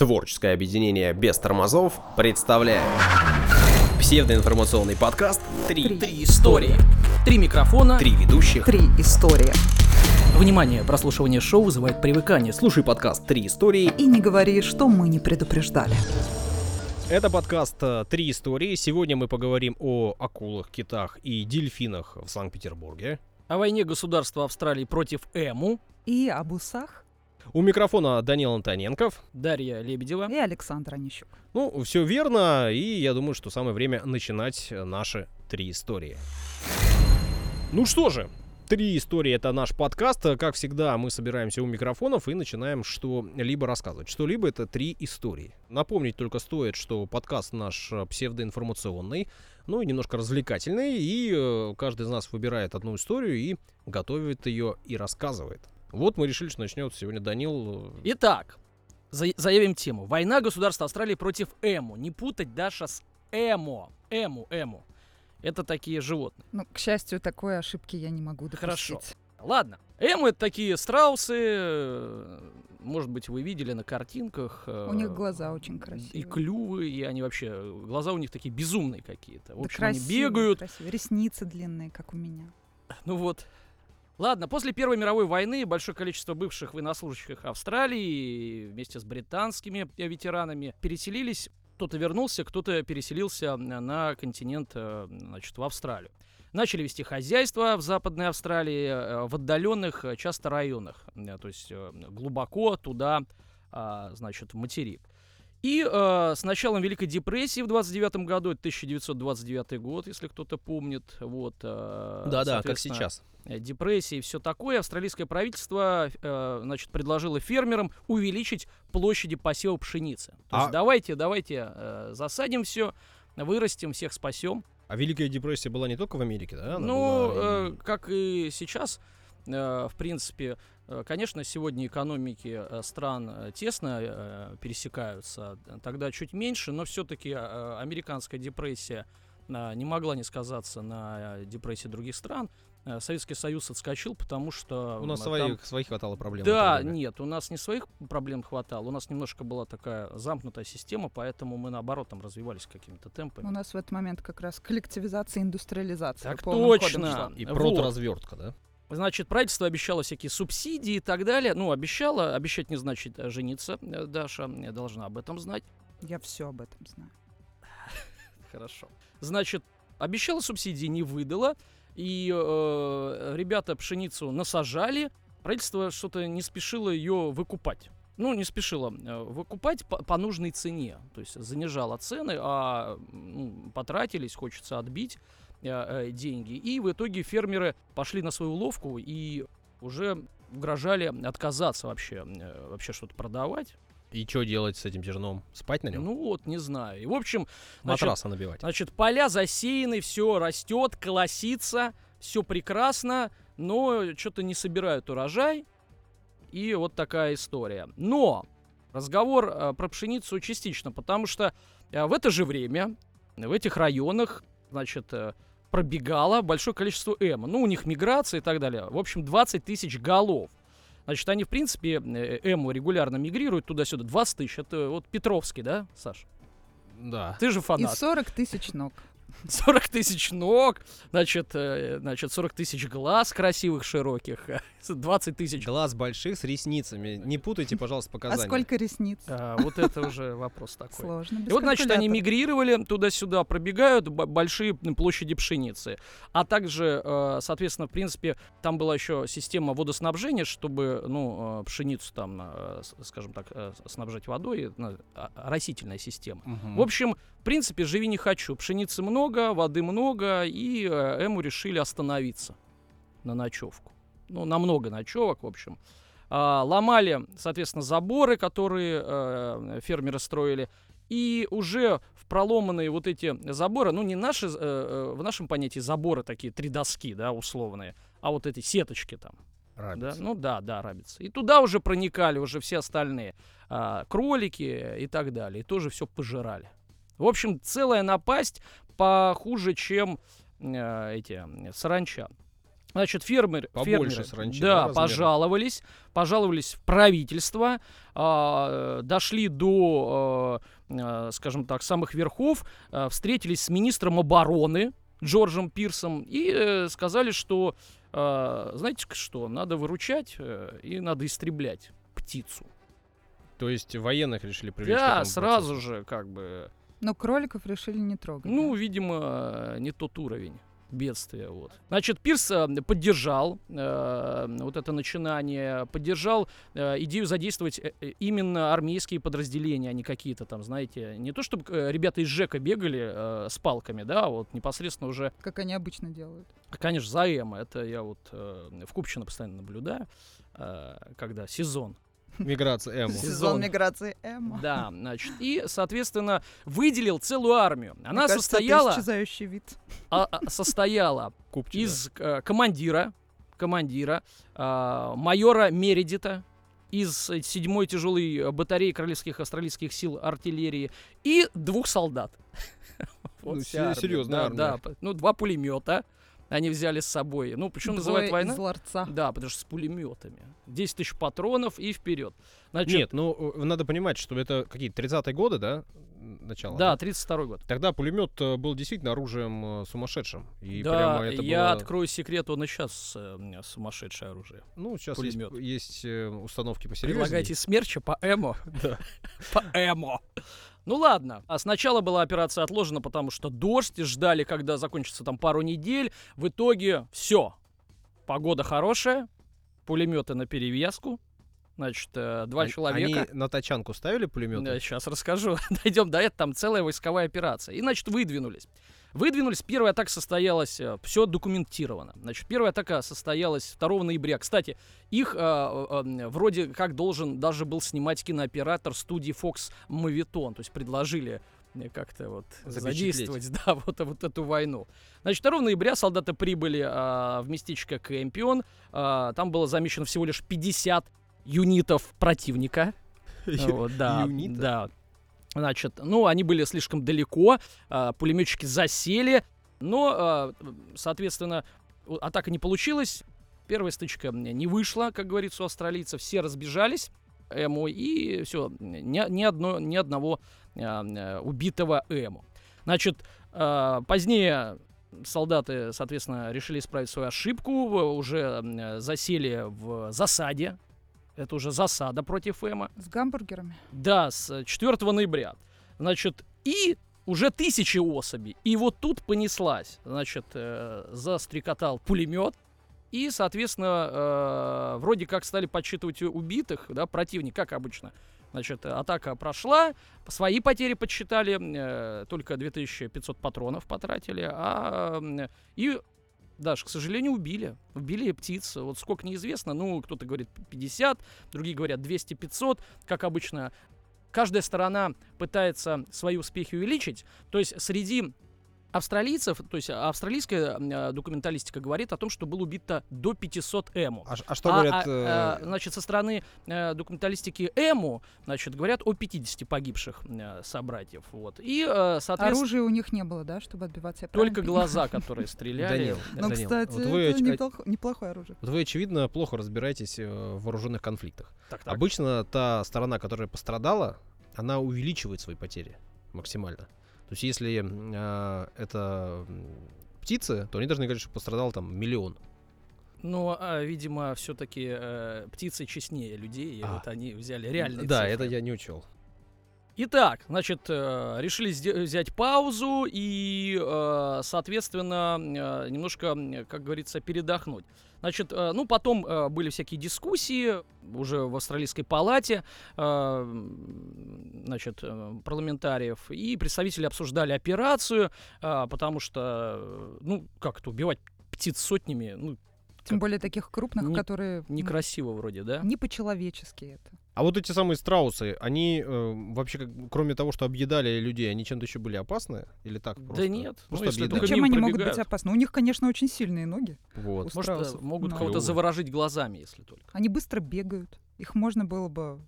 Творческое объединение без тормозов представляет псевдоинформационный подкаст «Три, Три истории. Три микрофона. Три ведущих». Три истории. Внимание, прослушивание шоу вызывает привыкание. Слушай подкаст Три истории. И не говори, что мы не предупреждали. Это подкаст э, «Три истории». Сегодня мы поговорим о акулах, китах и дельфинах в Санкт-Петербурге. о войне государства Австралии против Эму. И об усах, У микрофона Данил Антоненков. Дарья Лебедева. и Александр Онищук. Ну, все верно, и я думаю, что самое время начинать наши три истории. Ну что же, три истории это наш подкаст. Как всегда, мы собираемся у микрофонов и начинаем что-либо рассказывать. Что-либо это три истории. Напомнить только стоит, что подкаст наш псевдоинформационный, ну и немножко развлекательный, и э, каждый из нас выбирает одну историю и готовит ее и рассказывает. Вот мы решили, что начнет сегодня Данил. э, Итак, за- заявим тему. Война государства Австралии против Эму. Не путать, Даша, с Эмо. Эму, Эму. Это такие животные. Ну, к счастью, такой ошибки я не могу допустить. Хорошо. Ладно. Эму это такие страусы. э, Может быть, вы видели на картинках. э, У них глаза очень И красивые. клювы, и они вообще... Глаза у них такие безумные какие-то. В Да общем, они красивые, бегают. красивые. Ресницы длинные, как у меня. Ну вот. Ладно, после Первой мировой войны большое количество бывших военнослужащих Австралии вместе с британскими ветеранами переселились. Кто-то вернулся, кто-то переселился на континент, э, значит, в Австралию. Начали вести хозяйство в Западной Австралии, э, в отдаленных э, часто районах, то есть глубоко туда, а, значит, в материк. И э, с началом Великой депрессии в 29 году, это 1929 год, если кто-то помнит, вот. э, Да-да, как сейчас. э, депрессии и все такое, австралийское правительство э, значит, предложило фермерам увеличить площади посева пшеницы. То есть А- давайте, давайте э, засадим все, вырастим, всех спасем. А Великая депрессия была не только в Америке, да? Она ну, была э, как и сейчас, э, в принципе, конечно, сегодня экономики э, стран э, тесно э, пересекаются, тогда чуть меньше, но все-таки американская депрессия э, не могла не сказаться на э, депрессии других стран. Э, Советский Союз отскочил, потому что... У нас м, своих, там- своих хватало проблем. да, нет, у нас не своих проблем хватало, у нас немножко была такая замкнутая система, поэтому мы наоборот там развивались какими-то темпами. У нас в этот момент как раз коллективизация, индустриализация. Так точно. И Вот. проторазвертка, да? Значит, правительство обещало всякие субсидии и так далее. Ну, обещало. Обещать не значит э, жениться. Э, Даша должна об этом знать. Я все об этом знаю. Хорошо. Значит, обещала субсидии, не выдала. И э, ребята пшеницу насажали. Правительство что-то не спешило ее выкупать. Ну, не спешило э, выкупать по, по нужной цене. То есть занижало цены, а м, потратились, хочется отбить деньги. И в итоге фермеры пошли на свою уловку и уже угрожали отказаться вообще, э, вообще что-то продавать. И что делать с этим зерном? Спать на нем? Ну вот, не знаю. И, в общем, значит, Матраса набивать. Значит, поля засеяны, все растет, колосится, все прекрасно, но что-то не собирают урожай. И вот такая история. Но разговор э, про пшеницу частично, потому что э, в это же время в этих районах, значит, э, пробегало большое количество эмо. Ну, у них миграция и так далее. В общем, 20 тысяч голов. Значит, они, в принципе, э, эмо регулярно мигрируют туда-сюда. 20 тысяч. Это вот Петровский, да, Саш? Да. Ты же И фанат. 40 тысяч ног. 40 тысяч ног, значит, э, значит, 40 тысяч глаз красивых, широких, 20 тысяч... Глаз больших с ресницами. Не путайте, пожалуйста, А показания. сколько ресниц? А, вот это уже вопрос такой. Сложно. И вот, значит, они мигрировали туда-сюда, пробегают большие площади пшеницы. А также, э, соответственно, в принципе, там была еще система водоснабжения, чтобы, ну, э, пшеницу там, скажем так, снабжать водой, а- растительная система. Мгм. В общем, в принципе, живи не хочу. Пшеницы много, воды много, и э, Эму решили остановиться на ночевку. Ну, на много ночевок, в общем. А, ломали, соответственно, заборы, которые э, фермеры строили. И уже в проломанные вот эти заборы, ну, не наши, э, в нашем понятии заборы такие, три доски, да, условные, а вот эти сеточки там. Да? Рабица. Ну да, да, рабицы. И туда уже проникали уже все остальные а, кролики и так далее. И тоже все пожирали. В общем, целая напасть похуже, чем э, эти саранча. Значит, фермер, Побольше фермеры, саранчи, да, да, пожаловались, пожаловались в правительство, а, дошли до, э, э, скажем так, самых верхов, э, встретились с министром обороны Джорджем Пирсом и э, сказали, что, э, знаете что, надо выручать э, и надо истреблять птицу. То есть военных решили привлечь Да, сразу процессу. же, как бы, Но кроликов решили не трогать. ну, да? видимо, не тот уровень бедствия. Вот. Значит, Пирс э, поддержал э, вот это начинание, поддержал э, идею задействовать э, э, именно армейские подразделения, а не какие-то там, знаете, не то чтобы ребята из ЖЭКа бегали э, с палками, да, а вот непосредственно уже, Как они обычно делают. конечно, за эмо, это я вот э, в Купчино постоянно наблюдаю, э, когда сезон Миграция Эму. Сезон. Миграции Эма. Да, значит, и, соответственно, выделил целую армию. Мне Она кажется, это состояла, исчезающий вид. а- а, состояла Купчино. из э, командира, командира, а, майора Мередита из э, седьмой тяжелой э, батареи Королевских австралийских сил артиллерии и двух солдат. Вот Ну, вся се- армия. серьезная Да, да, ну, два пулемета они взяли с собой. Ну, почему называют Двое война? из ларца. Да, потому что с пулеметами. 10 тысяч патронов и вперед. Значит, Нет, ну э, надо понимать, что это какие-то 30-е годы, да? Начало. да, 32 год. Тогда пулемет э, был действительно оружием э, сумасшедшим. И да, прямо это я было... открою секрет, он и сейчас э, сумасшедшее оружие. Ну, сейчас есть, пулемет. есть э, установки посерьезнее. Предлагайте смерча по эмо. Да. По эмо. Ну ладно. А сначала была операция отложена, потому что дождь, ждали, когда закончится там пару недель. В итоге все. Погода хорошая, пулеметы на перевязку. Значит, э, два Они- человека. Они на тачанку ставили пулеметы? сейчас расскажу. Дойдем до этого. Там целая войсковая операция. И, значит, выдвинулись. Выдвинулись. Первая атака состоялась, все документировано. Значит, первая атака состоялась 2 ноября. Кстати, их э, э, э, вроде как должен даже был снимать кинооператор студии Fox Moviton. То есть предложили мне как-то вот задействовать, да, вот, вот эту войну. Значит, 2 ноября солдаты прибыли а, в местечко Кэмпион. А, там было замечено всего лишь 50 юнитов противника. Вот, да, да. Значит, ну, они были слишком далеко, а, пулеметчики засели, но, а, соответственно, атака не получилась, первая стычка не вышла, как говорится у австралийцев, все разбежались, Эму, и все, ни, ни одно, ни одного а, убитого Эму. Значит, позднее солдаты, соответственно, решили исправить свою ошибку, уже засели в засаде, это уже засада против Эма. С гамбургерами. Да, с 4 ноября. Значит, и уже тысячи особей. И вот тут понеслась. Значит, э, застрекотал пулемет. И, соответственно, э, вроде как стали подсчитывать убитых, да, противник, как обычно. Значит, э, атака прошла, свои потери подсчитали, э, только 2500 патронов потратили, а м, и Даш, к сожалению, убили. Убили птиц. Вот сколько неизвестно. Ну, кто-то говорит 50, другие говорят 200-500. Как обычно, каждая сторона пытается свои успехи увеличить. То есть среди австралийцев, то есть австралийская э, документалистика говорит о том, что было убито до 500 эму. А, ш- а что А, говорят... а, а, значит, со стороны э, документалистики Эму, значит, говорят о 50 погибших э, собратьев. Вот. И, соответственно, Оружия у них не было, да, чтобы отбиваться? я только правильно глаза, которые стреляли. Данил, понимаю? Ну, Данил, кстати, вот вы это неплохо- неплохое оружие. Вот вы, очевидно, плохо разбираетесь в вооруженных конфликтах. Так, так. Обычно та сторона, которая пострадала, она увеличивает свои потери максимально. То есть если а, это птицы, то они должны говорить, что пострадал там миллион. Ну, а, видимо, все-таки птицы честнее людей, и А. вот они взяли реальные да, цифры. это я не учел. Итак, значит, э, решили взять паузу и, э, соответственно, э, немножко, как говорится, передохнуть. Значит, ну, потом были всякие дискуссии уже в австралийской палате, значит, парламентариев, и представители обсуждали операцию, потому что, ну, как-то убивать птиц сотнями, ну, Тем более таких крупных, Не- которые... некрасиво вроде, да? Не по-человечески это. А вот эти самые страусы, они э, вообще, как- кроме того, что объедали людей, они чем-то еще были опасны? Или так просто? Да нет, ну, Просто если объедали? Чем они могут быть пробегают. опасны? У них, конечно, очень сильные ноги. Вот. У Может, э, страусов. могут Ну. кого-то заворожить глазами, если только. Они быстро бегают. Их можно было бы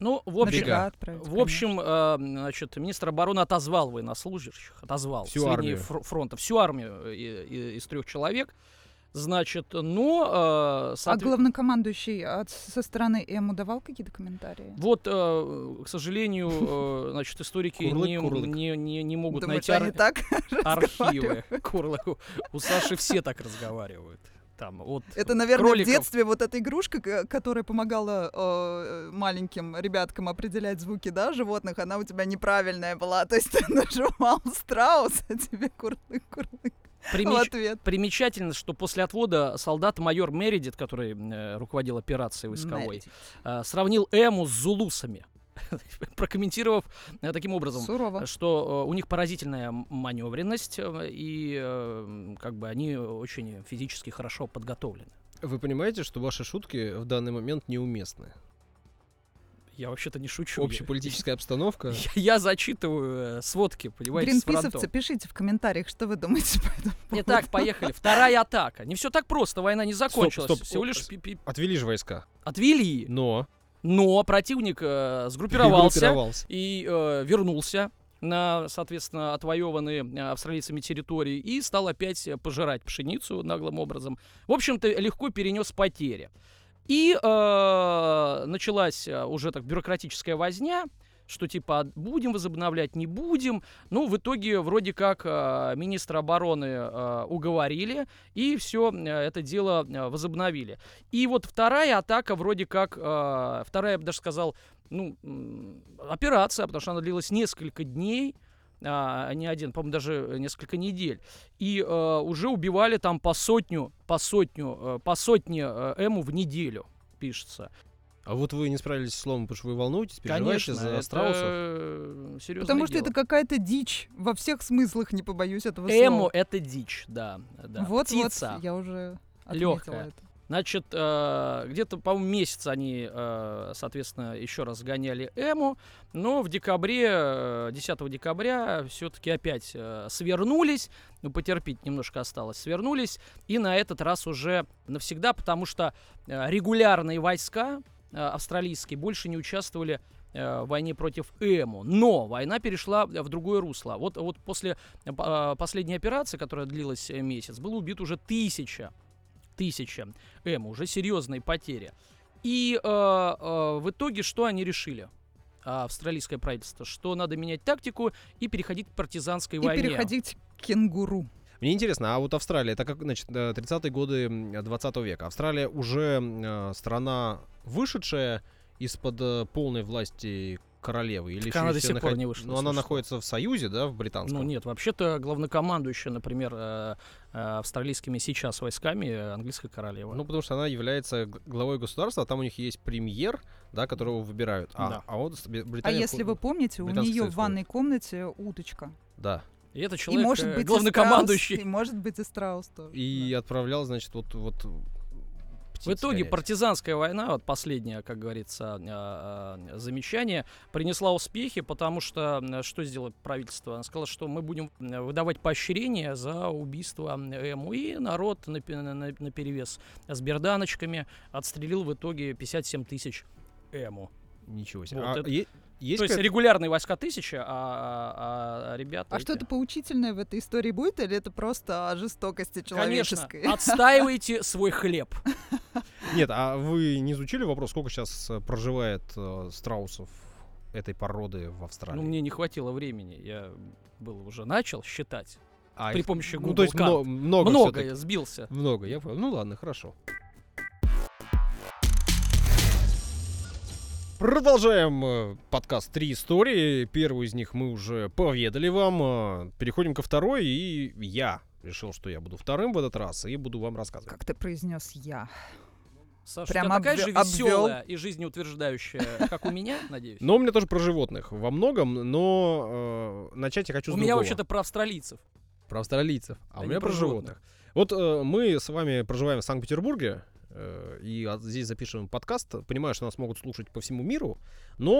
Ну, в общем, в общем, э, значит, министр обороны отозвал военнослужащих, отозвал Всю с линии армию. фр- фронта всю армию э, из трех человек. Значит, но... э, А соотве- главнокомандующий от, со стороны Эму давал какие-то комментарии? Вот, э, к сожалению, э, значит, историки Курлык, не, курлык. не, не, не могут Думаешь, найти ар- так архивы. Курлыку. У Саши все так разговаривают. Там, вот Это, наверное, кроликов. в детстве вот эта игрушка, которая помогала э, маленьким ребяткам определять звуки, да, животных, она у тебя неправильная была. То есть ты нажимал страус, а тебе курлык-курлык в примеч- ответ. Примечательно, что после отвода солдат майор Мередит, который э, руководил операцией войсковой, Мередит. э, сравнил Эму с зулусами, прокомментировав э, таким образом, Сурово. что э, у них поразительная маневренность, э, и как бы они очень физически хорошо подготовлены. Вы понимаете, что ваши шутки в данный момент неуместны? Я вообще-то не шучу. Я- Общеполитическая обстановка. Я, я зачитываю э, сводки, понимаете, Гринписовцы, пишите в комментариях, что вы думаете по этому поводу. Итак, поехали. Вторая атака. Не все так просто, война не закончилась. стоп. Всего О, лишь Отвели же войска. отвели. Но Но противник э, сгруппировался перегруппировался. и э, вернулся на, соответственно, отвоеванные э, австралийцами территории и стал опять пожирать пшеницу наглым образом. В общем-то, легко перенес потери. И э, началась э, уже так бюрократическая возня, что типа а будем возобновлять, не будем. Ну, в итоге вроде как э, министра обороны э, уговорили, и все это дело э, возобновили. И вот вторая атака вроде как, э, вторая, я бы даже сказал, ну, операция, потому что она длилась несколько дней, а не один, по-моему, даже несколько недель. И э, уже убивали там по сотню, по сотню, э, по сотне э, эму в неделю, пишется. А вот вы не справились с словом, потому что вы волнуетесь, переживаете Конечно, за это страусов. э, серьезное Потому что дело. это какая-то дичь во всех смыслах, не побоюсь этого Эму слова. это дичь, да. да. Вот, Птица. вот, я уже отметила это. Значит, э, где-то, по-моему, месяц они, э, соответственно, еще раз гоняли Эму, но в декабре, э, 10 декабря, все-таки опять э, свернулись, ну, потерпеть немножко осталось, свернулись, и на этот раз уже навсегда, потому что э, регулярные войска э, австралийские больше не участвовали э, в войне против Эму. Но война перешла в другое русло. Вот, вот после э, по- э, последней операции, которая длилась э, месяц, было убито уже тысяча тысяча М, уже серьезные потери. И э, э, в итоге что они решили? а, Австралийское правительство, что надо менять тактику и переходить к партизанской И войне. переходить к кенгуру. Мне интересно, а вот Австралия, это как, значит, э, 30-е годы м, 20 века. Австралия уже э, страна вышедшая из-под э, полной власти королевы? Или Так она до сих пор наход- не вышла, Ну, она слушай. находится в Союзе, да, в британском? Ну нет, вообще-то главнокомандующая, например, э, э, австралийскими сейчас войсками э, английская королева. Ну, потому что она является главой государства, а там у них есть премьер, да, которого выбирают. А, Да. а вот А Британия... если вы помните, у нее в ванной комнате уточка. Да. И это И человек может э, быть и главнокомандующий. страус, и может быть и страус тоже. И отправлял, значит, вот... вот В итоге гонять. партизанская война, вот последнее, как говорится, а, а, замечание, принесла успехи, потому что м, что сделало правительство? Оно сказало, что мы будем выдавать поощрение за убийство Эму. И народ на, перевес с берданочками отстрелил в итоге 57 тысяч Эму. Ничего себе. Вот А это- е- есть То есть регулярные войска тысяча, а, а- а ребята... А эти- что-то поучительное в этой истории будет, или это просто о жестокости Конечно, человеческой? отстаивайте свой хлеб. Нет, а вы не изучили вопрос, сколько сейчас э, проживает э, страусов этой породы в Австралии? Ну, мне не хватило времени. Я был уже начал считать А при их- помощи Ну, Google то есть карт. мно- много, Много, всё-таки. сбился. Много, я понял. Ну ладно, хорошо. Продолжаем э, подкаст «Три истории». Первую из них мы уже поведали вам. э, Переходим ко второй, и я решил, что я буду вторым в этот раз, и буду вам рассказывать. Как ты произнес я? Саша, Прям у тебя такая обвё- же веселая и жизнеутверждающая, как у меня, надеюсь. Но у меня тоже про животных во многом, но э, начать я хочу У с меня другого. вообще-то про австралийцев. Про австралийцев, а А у меня про про животных. Вот э, мы с вами проживаем в Санкт-Петербурге, и от- здесь запишем подкаст. Понимаю, что нас могут слушать по всему миру, но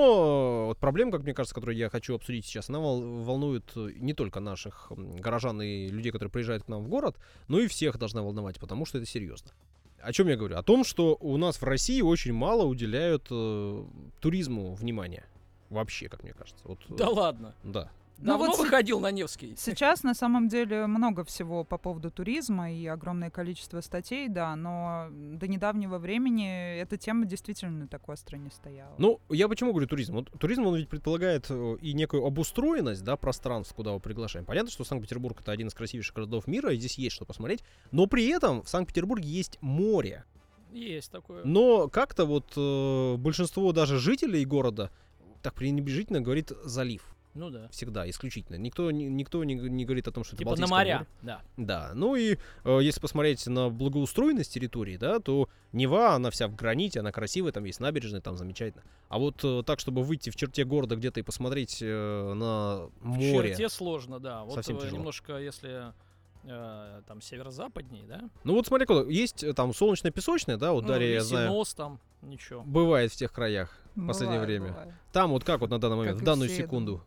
э, вот проблема, как мне кажется, которую я хочу обсудить сейчас, она вол- волнует э, не только наших горожан и людей, которые приезжают к нам в город, но и всех должна волновать, потому что это серьезно. О чем я говорю? О том, что у нас в России очень мало уделяют э, туризму внимания. Вообще, как мне кажется. Вот, э, Да ладно. да. Ну Давно вот се- выходил на Невский. Сейчас на самом деле много всего по поводу туризма и огромное количество статей, да, но до недавнего времени эта тема действительно так остро не стояла. Ну, я почему говорю туризм? Вот туризм, он ведь предполагает э, и некую обустроенность, да, пространств, куда мы приглашаем. Понятно, что Санкт-Петербург это один из красивейших городов мира, и здесь есть что посмотреть. Но при этом в Санкт-Петербурге есть море. Есть такое. Но как-то вот э, большинство даже жителей города так пренебрежительно говорит залив. Ну да. Всегда, исключительно. Никто, не- никто не, не говорит о том, что это Типа на Балтийское моря. море. Да. Да, ну и э, если посмотреть на благоустроенность территории, да, то Нева, она вся в граните, она красивая, там есть набережная, там замечательно. А вот э, так, чтобы выйти в черте города где-то и посмотреть э, на В море, черте сложно, да. Вот Совсем э, тяжело. немножко, если э, там северо-западней, да? ну вот смотри, куда есть э, там солнечно-песочная, да, вот ну, Дарья, я знаю, Лисинос там, ничего. бывает в тех краях в последнее Бывает, время. бывает. Там вот как вот на данный момент, Как в данную секунду,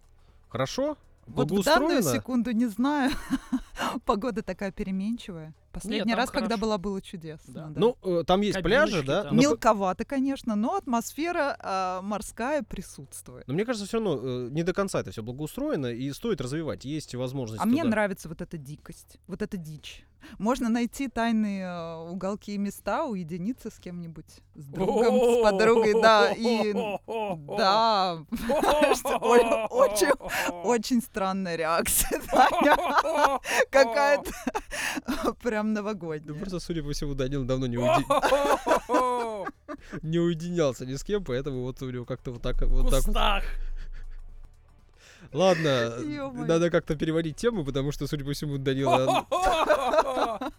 хорошо? Вот в данную секунду не знаю. Погода такая переменчивая. Последний там раз, когда хорошо. была, было чудесно. Да. да. Ну, э, там есть пляжи, Кабиночки да? там. но по- Мелковато, конечно, но атмосфера а, морская присутствует. Но мне кажется, все равно э, не до конца это все благоустроено, и стоит развивать. Есть возможность А мне туда- нравится вот эта дикость, вот эта дичь. Можно найти тайные э, уголки и места, уединиться с кем-нибудь, с другом, с подругой, да, и да, очень, очень странная реакция, Таня. какая-то прям Да новогодняя. просто, судя по всему, Данил давно не, уеди- не уединялся ни с кем, поэтому вот у него как-то вот так вот кустах. Ладно, надо как-то переводить тему, потому что, судя по всему, Данила...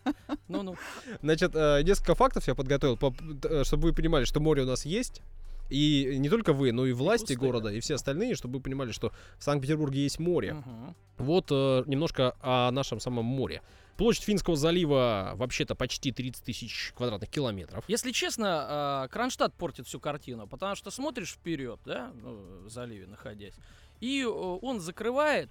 Ну-ну. Значит, э, несколько фактов я подготовил, по- э, чтобы вы понимали, что море у нас есть. И не только вы, но и власти кусты, города, и все остальные, чтобы вы понимали, что в Санкт-Петербурге есть море. Мгм. Вот э, немножко о нашем самом море. Площадь Финского залива вообще-то почти 30 тысяч квадратных километров. Если честно, а, Кронштадт портит всю картину, потому что смотришь вперед, да, ну, в заливе находясь, и э, он закрывает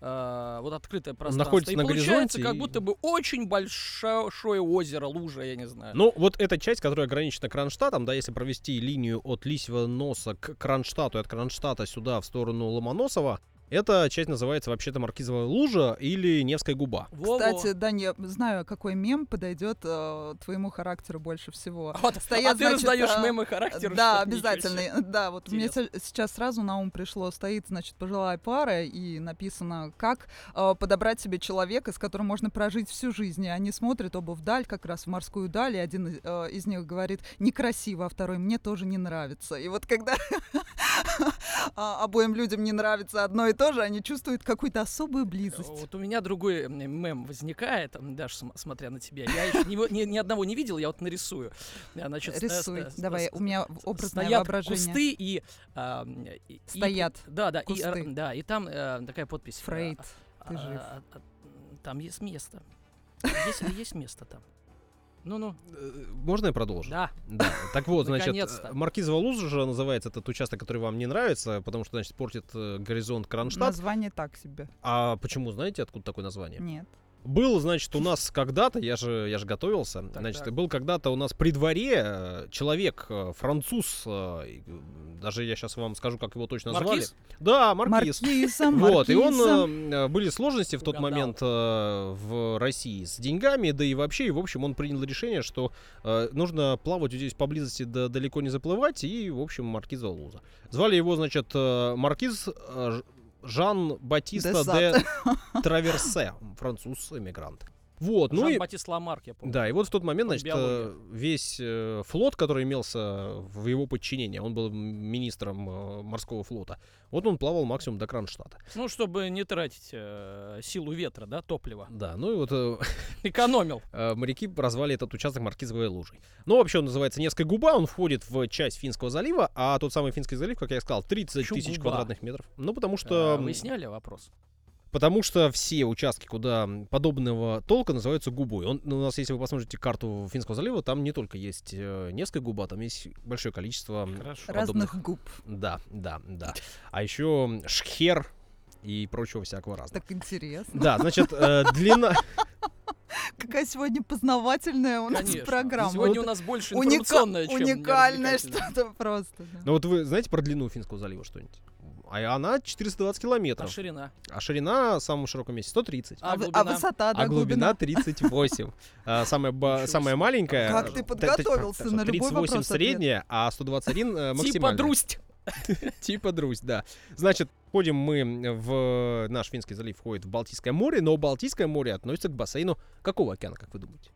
а, вот открытое пространство. находится и на получается горизонте как и- будто бы очень большое озеро, лужа, я не знаю. Ну, вот эта часть, которая ограничена Кронштадтом, да, если провести линию от Лисьего носа к Кронштадту и от Кронштадта сюда в сторону Ломоносова, эта часть называется вообще-то Маркизовая лужа или Невская губа. Кстати, Дань, я знаю, какой мем подойдет э, твоему характеру больше всего. Вот, стоят, а ты значит, раздаешь а, мемы характера? Да, обязательно. Да, вот мне се- сейчас сразу на ум пришло, стоит, значит, пожилая пара, и написано, как э, подобрать себе человека, с которым можно прожить всю жизнь. И они смотрят оба вдаль, как раз в морскую даль, и один из, э, из них говорит, некрасиво, а второй, мне тоже не нравится. И вот когда а, обоим людям не нравится одно и то же, они чувствуют какую-то особую близость. Вот у меня другой мем возникает, даже см- смотря на тебя. Я еще ни, ни- ни одного не видел, я вот нарисую. А, Значит, Рисуй, с- давай, с- у меня образное стоят воображение. кусты и, а, и- и- Стоят да, да, и, кусты. р- да, и там э, такая подпись. Фрейд, ты а, жив. а, а, Там есть место. Есть, есть место там. Ну-ну, Э, Можно я продолжу? да. Да. Так вот, значит, э, Маркизова лужа называется этот участок, который вам не нравится, потому что, значит, портит э, горизонт Кронштадт. Название так себе. А почему, знаете, откуда такое название? Нет. Был, значит, у нас когда-то, я же, я же готовился, значит, так. был когда-то у нас при дворе э, человек, э, француз, э, даже я сейчас вам скажу, как его точно Маркиз? звали. Да, Маркиз. Маркиза, Вот, и он, были сложности в тот Угадал. момент в России с деньгами, да и вообще, и в общем, он принял решение, что нужно плавать здесь поблизости, да далеко не заплывать, и, в общем, Маркиза Луза. Звали его, значит, Маркиз э, Ж- Жан-Батиста Де де Траверсе, француз-эмигрант. Вот, ну и... Жан-Батист Ламарк, я помню. Да, и вот в тот момент, Он значит, э, биология. весь э, флот, который имелся в его подчинении, он был министром э, морского флота, вот он плавал максимум до Кронштадта. Ну, чтобы не тратить э, силу ветра, да, топлива. Да, ну и вот э, Экономил. э, моряки прозвали этот участок Маркизовой лужей. Ну, вообще он называется Невская губа, он входит в часть Финского залива, а тот самый Финский залив, как я сказал, 30 Почему тысяч губа? квадратных метров. Ну, потому что... Вы сняли вопрос? Потому что все участки, куда подобного толка называются губой. Он, ну, у нас, если вы посмотрите карту Финского залива, там не только есть э, Невская губа, там есть большое количество Хорошо. подобных. Разных губ. Да, да, да. А еще Шхер и прочего всякого разного. Так интересно. Да, значит, э, длина... Какая сегодня познавательная у нас Конечно. программа. Сегодня Вот у нас больше уника- информационная, чем Уникальное что-то просто. да. Ну вот вы знаете про длину Финского залива что-нибудь? А она 420 А километров. ширина? А ширина в самом широком месте 130. А А, вы- глубина? а высота, да, а глубина 38. А, Самая, маленькая. Как ты подготовился на любой 38 вопрос ответ. средняя, а 121 э, Типа максимальная. друсть. Типа Друзь, да. Значит, входим мы в... Наш Финский залив входит в Балтийское море, но Балтийское море относится к бассейну какого океана, как вы думаете?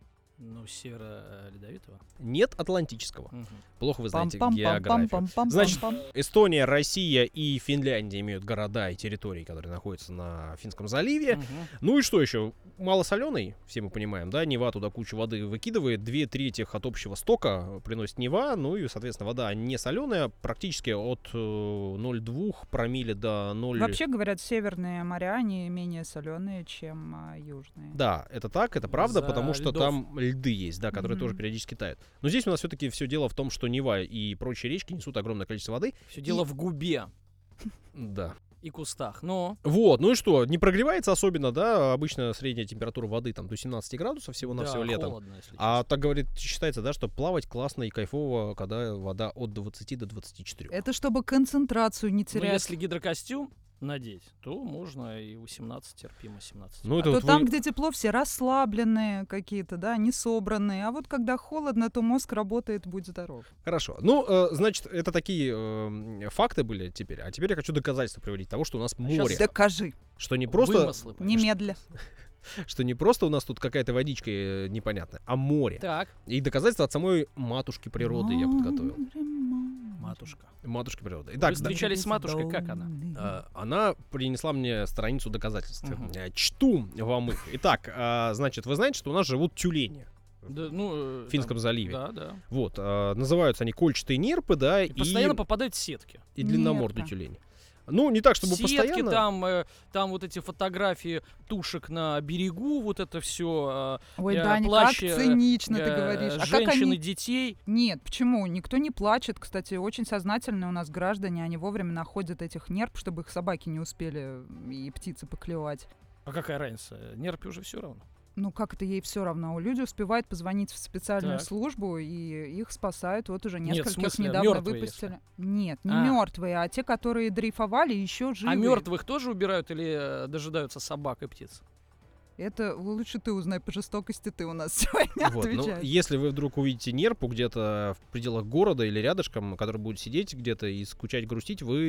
Ну, северо-ледовитого. Нет Атлантического. Мгм. Плохо вы знаете Пам-пам-пам, географию. пам-пам-пам, Значит, пам-пам. Эстония, Россия и Финляндия имеют города и территории, которые находятся на Финском заливе. Мгм. Ну и что еще? Малосоленый, все мы понимаем, да, Нева туда кучу воды выкидывает, две трети от общего стока приносит Нева, ну и, соответственно, вода не соленая, практически от э, 0,2 промилле до 0... Вообще, говорят, северные моря, они менее соленые, чем а, южные. Да, это так, это правда, За потому что льдов. там льды есть, да, которые тоже Мгм. периодически тают. Но здесь у нас все-таки все дело в том, что Нева и прочие речки несут огромное количество воды. Все дело в губе Да. и кустах. Но Вот, ну и что, не прогревается особенно, да, обычно средняя температура воды там до 17 градусов всего на да, летом. холодно, если А честно. так говорит, считается, да, что плавать классно и кайфово, когда вода от 20 до 24. Это чтобы концентрацию не Но терять. если гидрокостюм надеть, то можно и 18 терпимо 17. Ну, А это то вот там, вы- где тепло, все расслабленные какие-то, да, не собранные. А вот когда холодно, то мозг работает, будь здоров. Хорошо. Ну, э, значит, это такие э, факты были теперь. А теперь я хочу доказательства приводить того, что у нас море. щас Докажи. Что не просто, Вымыслы? Немедля. что не просто у нас тут какая-то водичка э, непонятная, а море. Так, И доказательства от самой матушки природы я подготовил. Матушка. Матушки природы. Вы Итак, да- встречались с матушкой, как она? э, она принесла мне страницу доказательств. Э, Чту вам их. Итак, э, значит, вы знаете, что у нас живут тюлени Да, ну, э, в Финском там, заливе. Да, да. Вот, э, называются они кольчатые нерпы, да, И, и, постоянно попадают в сетки. и длинномордые Нерпы. Ну, не так, чтобы Сетки, постоянно. там, э, там вот эти фотографии тушек на берегу, вот это все. Ой, э, Даня, плащ, как э, цинично ты говоришь. А как женщин и они... детей. Нет, почему? Никто не плачет. Кстати, очень сознательные у нас граждане. Они вовремя находят этих нерп, чтобы их собаки не успели и птицы поклевать. А какая разница? Нерпи уже все равно. Ну, как это ей все равно? Люди успевают позвонить в специальную Так. службу, и их спасают. Вот уже Нет, нескольких смысле, недавно мёртвые, выпустили. Нет, не А. мертвые, а те, которые дрейфовали, еще живы. А мертвых тоже убирают или э, дожидаются собак и птиц? Это лучше ты узнай по жестокости, ты у нас сегодня Вот, ну, если вы вдруг увидите нерпу где-то в пределах города или рядышком, который будет сидеть где-то и скучать, грустить, вы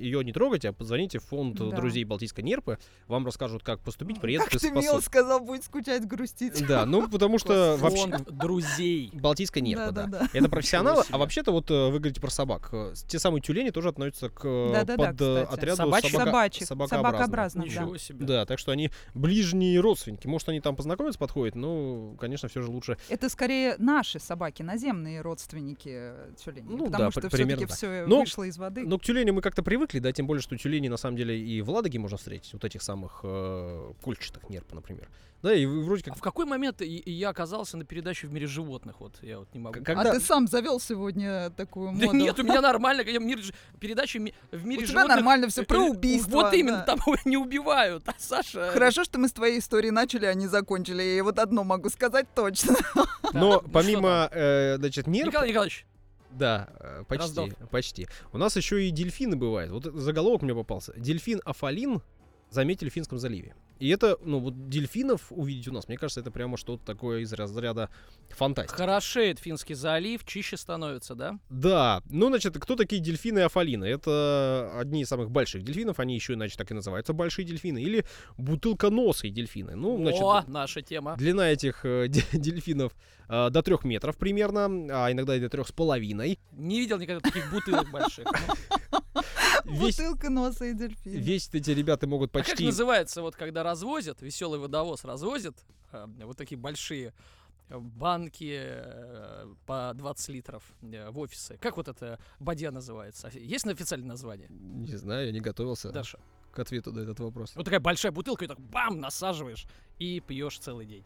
ее не трогайте, а позвоните в фонд э, Да. друзей Балтийской нерпы, вам расскажут, как поступить, приедут Как и ты мило спасут. сказал, будет скучать, грустить. Да, ну потому что вообще... Фонд друзей. Балтийская нерпа, да. Да-да-да. Это профессионалы, а вообще-то вот э, вы говорите про собак. Э, Те самые тюлени тоже относятся к под отряду Собачьих, собакообразных. собакообразных, да. Ничего себе. Да, так что они ближние родственники. Может, они там познакомиться подходят, но, конечно, все же лучше. Это скорее наши собаки, наземные родственники э, тюленей. Ну потому да, что при- все-таки примерно так. все Но- вышло из воды. Но к тюленям мы как-то привыкли, да, тем более, что тюлени на самом деле и в Ладоге можно встретить, вот этих самых э, кольчатых нерп, например. Да, и в- вроде А как... в какой момент и- и я оказался на передаче в мире животных? Вот я вот не могу. к- А когда... ты сам завел сегодня такую Да моду. нет, у меня нормально, я мир, передача ми- в У мире тебя животных. нормально все про э, убийство. Вот именно, да. там не убивают, а Саша... Хорошо, что мы с твоей историей начали, а не закончили. Я вот одно могу сказать точно. Но ну помимо, э, значит, нерп... Николай Николаевич, Да, э, почти, Дроздов. почти. У нас еще и дельфины бывают. Вот заголовок мне попался. Дельфин Афалин заметили в Финском заливе. И это, ну вот дельфинов увидеть у нас, мне кажется, это прямо что-то такое из разряда фантастики. хорошеет Финский залив, чище становится, да? Да, ну, значит, кто такие дельфины и афалины? Это одни из самых больших дельфинов, они еще иначе так и называются, большие дельфины, или бутылконосые дельфины. Ну, значит, О, наша тема. длина этих э, де- дельфинов э, до трех метров примерно, а иногда и до трех с половиной. Не видел никогда таких бутылок больших. Весь, Бутылка носа и дельфин. весь эти ребята могут А как почти... называется, вот когда развозят, веселый водовоз развозит, э, вот такие большие э, банки э, по 20 литров э, в офисы. Как вот это бадья называется? Есть на официальное название? Не знаю, я не готовился Даша. к ответу на этот вопрос. Вот такая большая бутылка, и так бам, насаживаешь и пьешь целый день.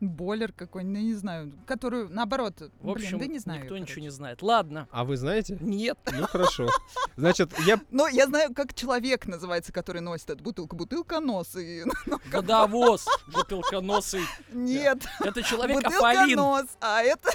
Бойлер какой-нибудь, ну, не знаю. Которую, наоборот, В общем, блин, да не знаю. никто её, ничего короче. не знает. Ладно. А вы знаете? Нет. Ну хорошо. Значит, я Ну, я знаю, как человек называется, который носит эту бутылку. Бутылка нос. И... Водовоз, бутылконосый. Нет, Это человек бутылка Афалин, нос. А это...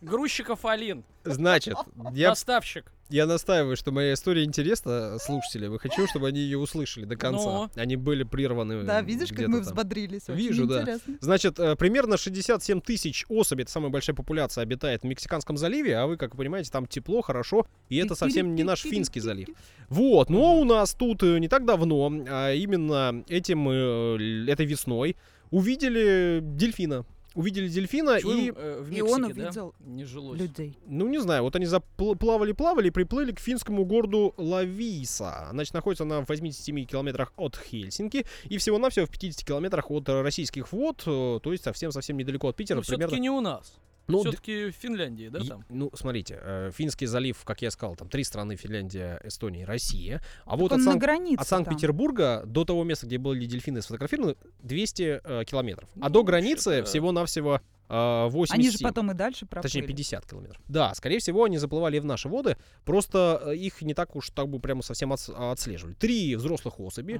грузчик Афалин, Значит, я, доставщик. Я настаиваю, что моя история интересна слушателям. И хочу, чтобы они ее услышали до конца. Но. Они были прерваны. Да, видишь, как мы там. взбодрились. Очень Вижу, да. интересно. Значит, э, примерно 67 тысяч особей, это самая большая популяция, обитает в Мексиканском заливе, а вы, как вы понимаете, там тепло, хорошо, и это совсем не наш финский залив. Вот, но у нас тут э, не так давно, а именно этим, э, этой весной, увидели дельфина. Увидели дельфина Чего и, им, э, в и он Мексике, да, увидел не жилось. людей. ну не знаю, вот они плавали-плавали и приплыли к финскому городу Лависа. Значит, находится она в 87 километрах от Хельсинки и всего-навсего в 50 километрах от российских вод, э, то есть совсем-совсем недалеко от Питера. Но примерно все-таки не у нас. Ну, все-таки в Финляндии, да, там? ну, смотрите, э, Финский залив, как я сказал, там три страны, Финляндия, Эстония и Россия. А вот от, Сан- от там. Санкт-Петербурга до того места, где были дельфины сфотографированы, 200 э, километров. А Ну, до границы вообще-то- всего-навсего э, 87. Они же потом и дальше проплыли. Точнее, 50 километров. Да, скорее всего, они заплывали в наши воды, просто э, их не так уж так бы прямо совсем отс- отслеживали. Три взрослых особи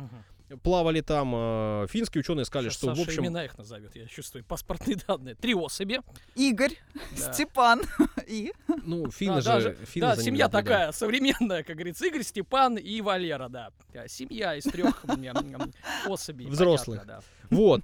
Мгм. плавали там. э, Финские ученые сказали, Щас что, Саша в общем... имена их назовет, я чувствую. Паспортные данные. Три особи. Игорь, Да. Степан и... Ну, финны Да, же... даже- финны да, семья наблюдали. такая современная, как говорится, Игорь, Степан и Валера, да. Семья из трех особей. Взрослых. понятно, Вот.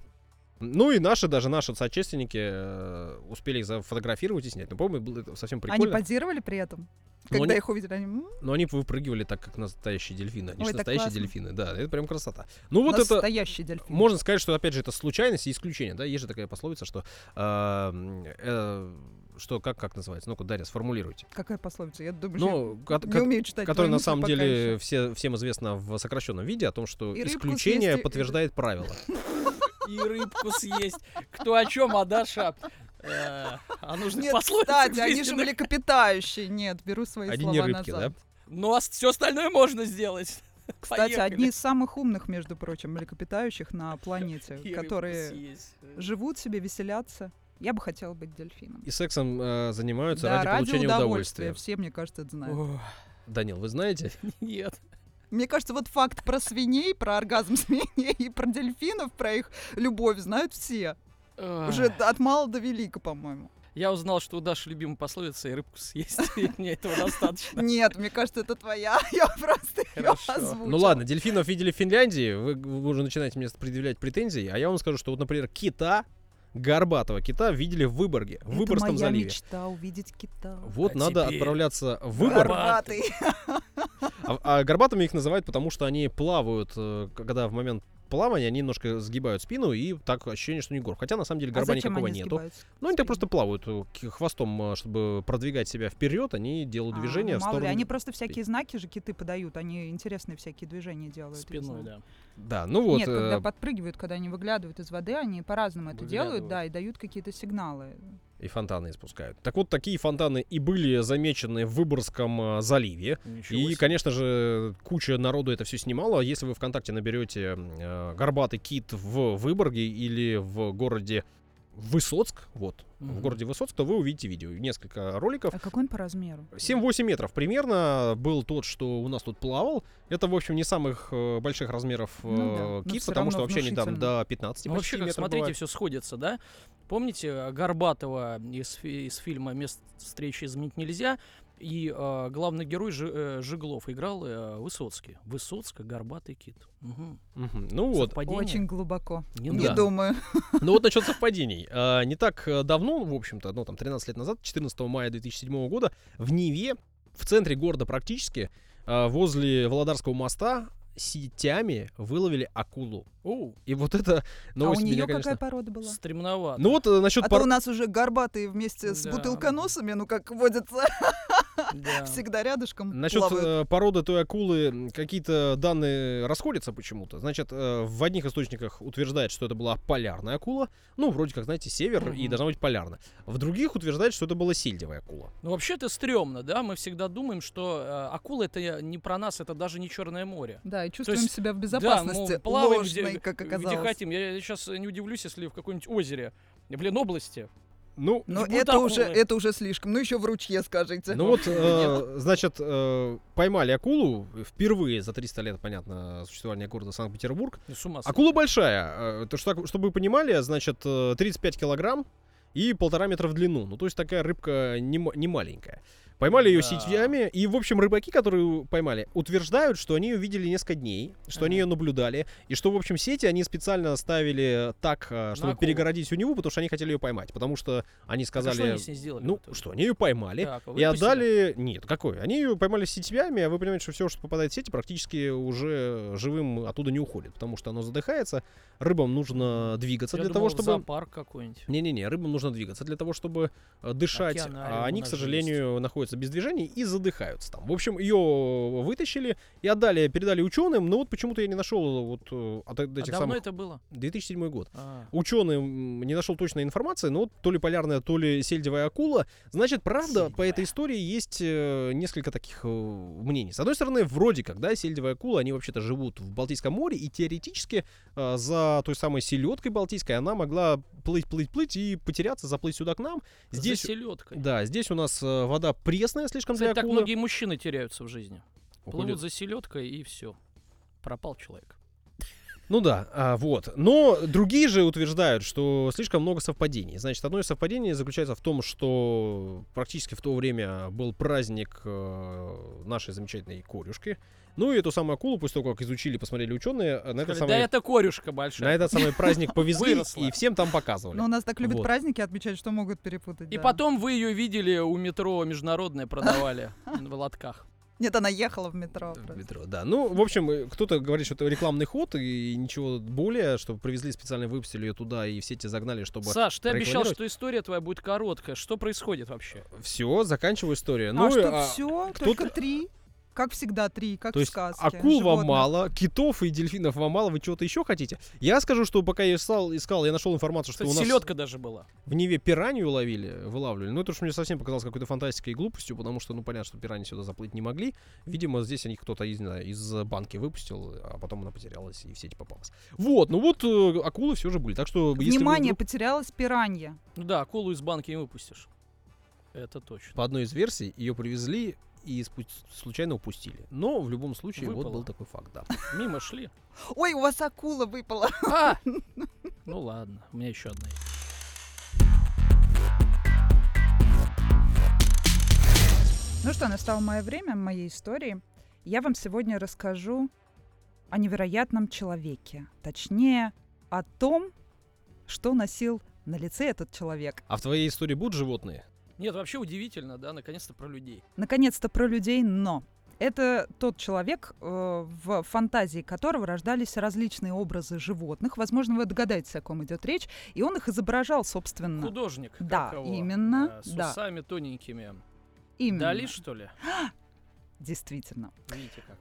Ну и наши, даже наши соотечественники э, успели их зафотографировать и снять. Ну, по-моему, было это совсем Они прикольно. позировали при этом? Ну, Когда они- их увидели, они... «М, Но они выпрыгивали так, как настоящие дельфины. Они Ой, же настоящие классно. дельфины. Да, это прям красота. Ну вот это... Настоящий дельфин. Можно сказать, что опять же это случайность и исключение, да? Есть же такая пословица, что э, э, что как как называется? Ну-ка, Дарья, сформулируйте. Какая пословица? Я думаю, Ну, что ко- не умею читать. которая на самом деле все, всем известна в сокращенном виде о том, что И исключение съесть, и- подтверждает правило. И рыбку съесть. Кто о чем, а Даша? э, А нужно Нет, кстати, они же млекопитающие. Нет, беру свои Они слова не рыбки, назад. Ну, а все остальное можно сделать. Кстати, Поехали. одни из самых умных, между прочим, млекопитающих на планете, И которые живут себе, веселятся. Я бы хотела быть дельфином. И сексом э, занимаются Да, ради ради получения удовольствия. удовольствия. Все, мне кажется, это знают. Ох, Данил, вы знаете? Нет. Мне кажется, вот факт про свиней, про оргазм свиней и про дельфинов, про их любовь знают все. Уже от мала до велика, по-моему. Я узнал, что у Даши любимая пословица и рыбку съесть. И мне этого достаточно. Нет, мне кажется, это твоя. Я просто ее Хорошо. озвучила. Ну ладно, дельфинов видели в Финляндии, вы, вы уже начинаете мне предъявлять претензии, а я вам скажу, что вот, например, кита, горбатого кита видели в Выборге, в Это Выборгском моя заливе. мечта увидеть кита. Вот А надо отправляться в Выборг. Горбатый. А, а горбатыми их называют, потому что они плавают, э, когда в момент плавания они немножко сгибают спину, и так ощущение, что не горб. Хотя на самом деле А горба зачем никакого они нету. Ну, они так просто плавают э, хвостом, э, чтобы продвигать себя вперед, они делают А, движение ну, в мало ли, сторону. Они просто всякие знаки же киты подают, они интересные всякие движения делают. Спиной, да. Да, ну вот. Нет, когда подпрыгивают, когда они выглядывают из воды, они по-разному это делают, да, и дают какие-то сигналы. И фонтаны испускают. Так вот, такие фонтаны и были замечены в Выборгском э, заливе. Ничего И, себе. конечно же, куча народу это все снимала. Если вы ВКонтакте наберете э, горбатый кит в Выборге или в городе Высоцк, вот, в Мгм. городе Высоцк, то вы увидите видео. Несколько роликов. А какой он по размеру? 7-8 метров примерно был тот, что у нас тут плавал. Это, в общем, не самых э, больших размеров э, Ну да, кит, потому что вообще они там до 15 Ну, вообще, как метров смотрите, все сходится, да? Помните э, Горбатова из, из фильма «Место встречи изменить нельзя»? И э, главный герой Жи- э, Жиглов играл э, Высоцкий. Высоцка, Горбатый кит. Мгм. Мгм. Ну вот, Совпадение? Очень глубоко. Не Не Да. думаю. Ну вот насчет совпадений. А, Не так э, давно, в общем-то, ну там 13 лет назад, 14 мая 2007 года, в Неве, в центре города практически, а, возле Володарского моста сетями выловили акулу. Оу, И вот это А у новость нее меня, какая конечно... порода была? стремновато. Ну вот э, насчет А пор- то у нас уже горбатые вместе с Да. бутылконосами, ну как водится, Да. всегда рядышком Насчет плавают. э, породы той акулы какие-то данные расходятся почему-то. Значит, э, в одних источниках утверждает, что это была полярная акула. Ну, вроде как, знаете, север и должна быть полярная. В других утверждает, что это была сельдевая акула. Ну, вообще это стрёмно, да? Мы всегда думаем, что э, акула это не про нас, это даже не Черное море. Да, и чувствуем есть, себя в Да, безопасности. мы плаваем ложной, где, как где оказалось. хотим. Я сейчас не удивлюсь, если в каком-нибудь озере, блин, области. Ну, Но это уже, это уже слишком. Ну еще в ручье скажите. Ну вот, э, значит, э, поймали акулу впервые за 300 лет, понятно, существования города Санкт-Петербург. Ну, с ума сойти. Акула большая. э, То, что, чтобы вы понимали, значит, э, 35 килограмм и полтора метра в длину. Ну, то есть такая рыбка не маленькая. Поймали ее Да. сетями, и, в общем, рыбаки, которые поймали, утверждают, что они ее видели несколько дней, что они ее наблюдали, и что, в общем, сети они специально ставили так, а, чтобы акулу. перегородить у него, потому что они хотели ее поймать, потому что они Так а сказали... что они с ней сделали? Ну, что, они ее поймали Так, и отдали... Нет, какой? Они ее поймали с сетями, а вы понимаете, что все, что попадает в сети, практически уже живым оттуда не уходит, потому что оно задыхается. Рыбам нужно двигаться Я для думал, того, чтобы... зоопарк какой-нибудь. Не-не-не, рыбам нужно двигаться для того, чтобы э, дышать, Океанариум а они, к сожалению, находятся без движения и задыхаются там. В общем, ее вытащили и отдали, передали ученым, но вот почему-то я не нашел вот э, от А этих давно самых... это было? 2007 год. А, Ученым не нашел точной информации, но вот то ли полярная, то ли сельдевая акула. Значит, правда, по этой Сельдевая. истории есть э, несколько таких э, мнений. С одной стороны, вроде как, да, сельдевая акула, они вообще-то живут в Балтийском море, и теоретически э, за той самой селедкой Балтийской она могла плыть, плыть, плыть и потеряться, заплыть сюда к нам. Здесь, За селедкой. да, здесь у нас э, вода пресная слишком Кстати, для так акулы. многие мужчины теряются в жизни. Уходят. Плывут за селедкой и все. Пропал человек. Ну да, а, вот. Но другие же утверждают, что слишком много совпадений. Значит, одно из совпадений заключается в том, что практически в то время был праздник э, нашей замечательной корюшки. Ну и эту самую акулу, после того, как изучили, посмотрели ученые, э, на этот, самый, Да это корюшка на большая. этот самый праздник повезли и всем там показывали. Но у нас так любят Вот. праздники отмечать, что могут перепутать. И да. потом вы ее видели у метро Международное продавали в лотках. Нет, она ехала в метро. В просто. метро, да. Ну, в общем, э, кто-то говорит, что это рекламный ход и ничего более, что привезли специально, выпустили ее туда и в сети загнали, чтобы... Саш, ты обещал, что история твоя будет короткая. Что происходит вообще? Все, заканчиваю историю. а ну, что, а, все? кто-то- Только три? Как всегда, три, как То в есть сказке. акул вам Животных. мало, китов и дельфинов вам мало, вы чего-то еще хотите? Я скажу, что пока я искал, искал я нашел информацию, что Кстати, у нас селедка даже была. в Неве пиранью ловили, вылавливали. Ну, это уж мне совсем показалось какой-то фантастикой и глупостью, потому что, ну, понятно, что пираньи сюда заплыть не могли. Видимо, здесь они кто-то из, знаю, из банки выпустил, а потом она потерялась и в сети попалась. Вот, ну вот э, акулы все же были. Так что, Внимание, вдруг потерялась пиранья. Ну да, акулу из банки не выпустишь. Это точно. по одной из версий ее привезли и спу- случайно упустили. Но в любом случае, вот Выпало. был такой факт, да. Мимо шли. Ой, у вас акула выпала. А! Ну ладно, у меня еще одна. есть. Ну что, настало мое время моей истории. Я вам сегодня расскажу о невероятном человеке. Точнее, о том, что носил на лице этот человек. А в твоей истории будут животные? Нет, вообще удивительно, да, наконец-то про людей. Наконец-то про людей, но это тот человек, э, в фантазии которого рождались различные образы животных. Возможно, вы догадаетесь, о ком идет речь. И он их изображал, собственно. Художник. Да, его, именно, э, С да. усами тоненькими. Именно. Дали, что ли? Действительно. Видите как.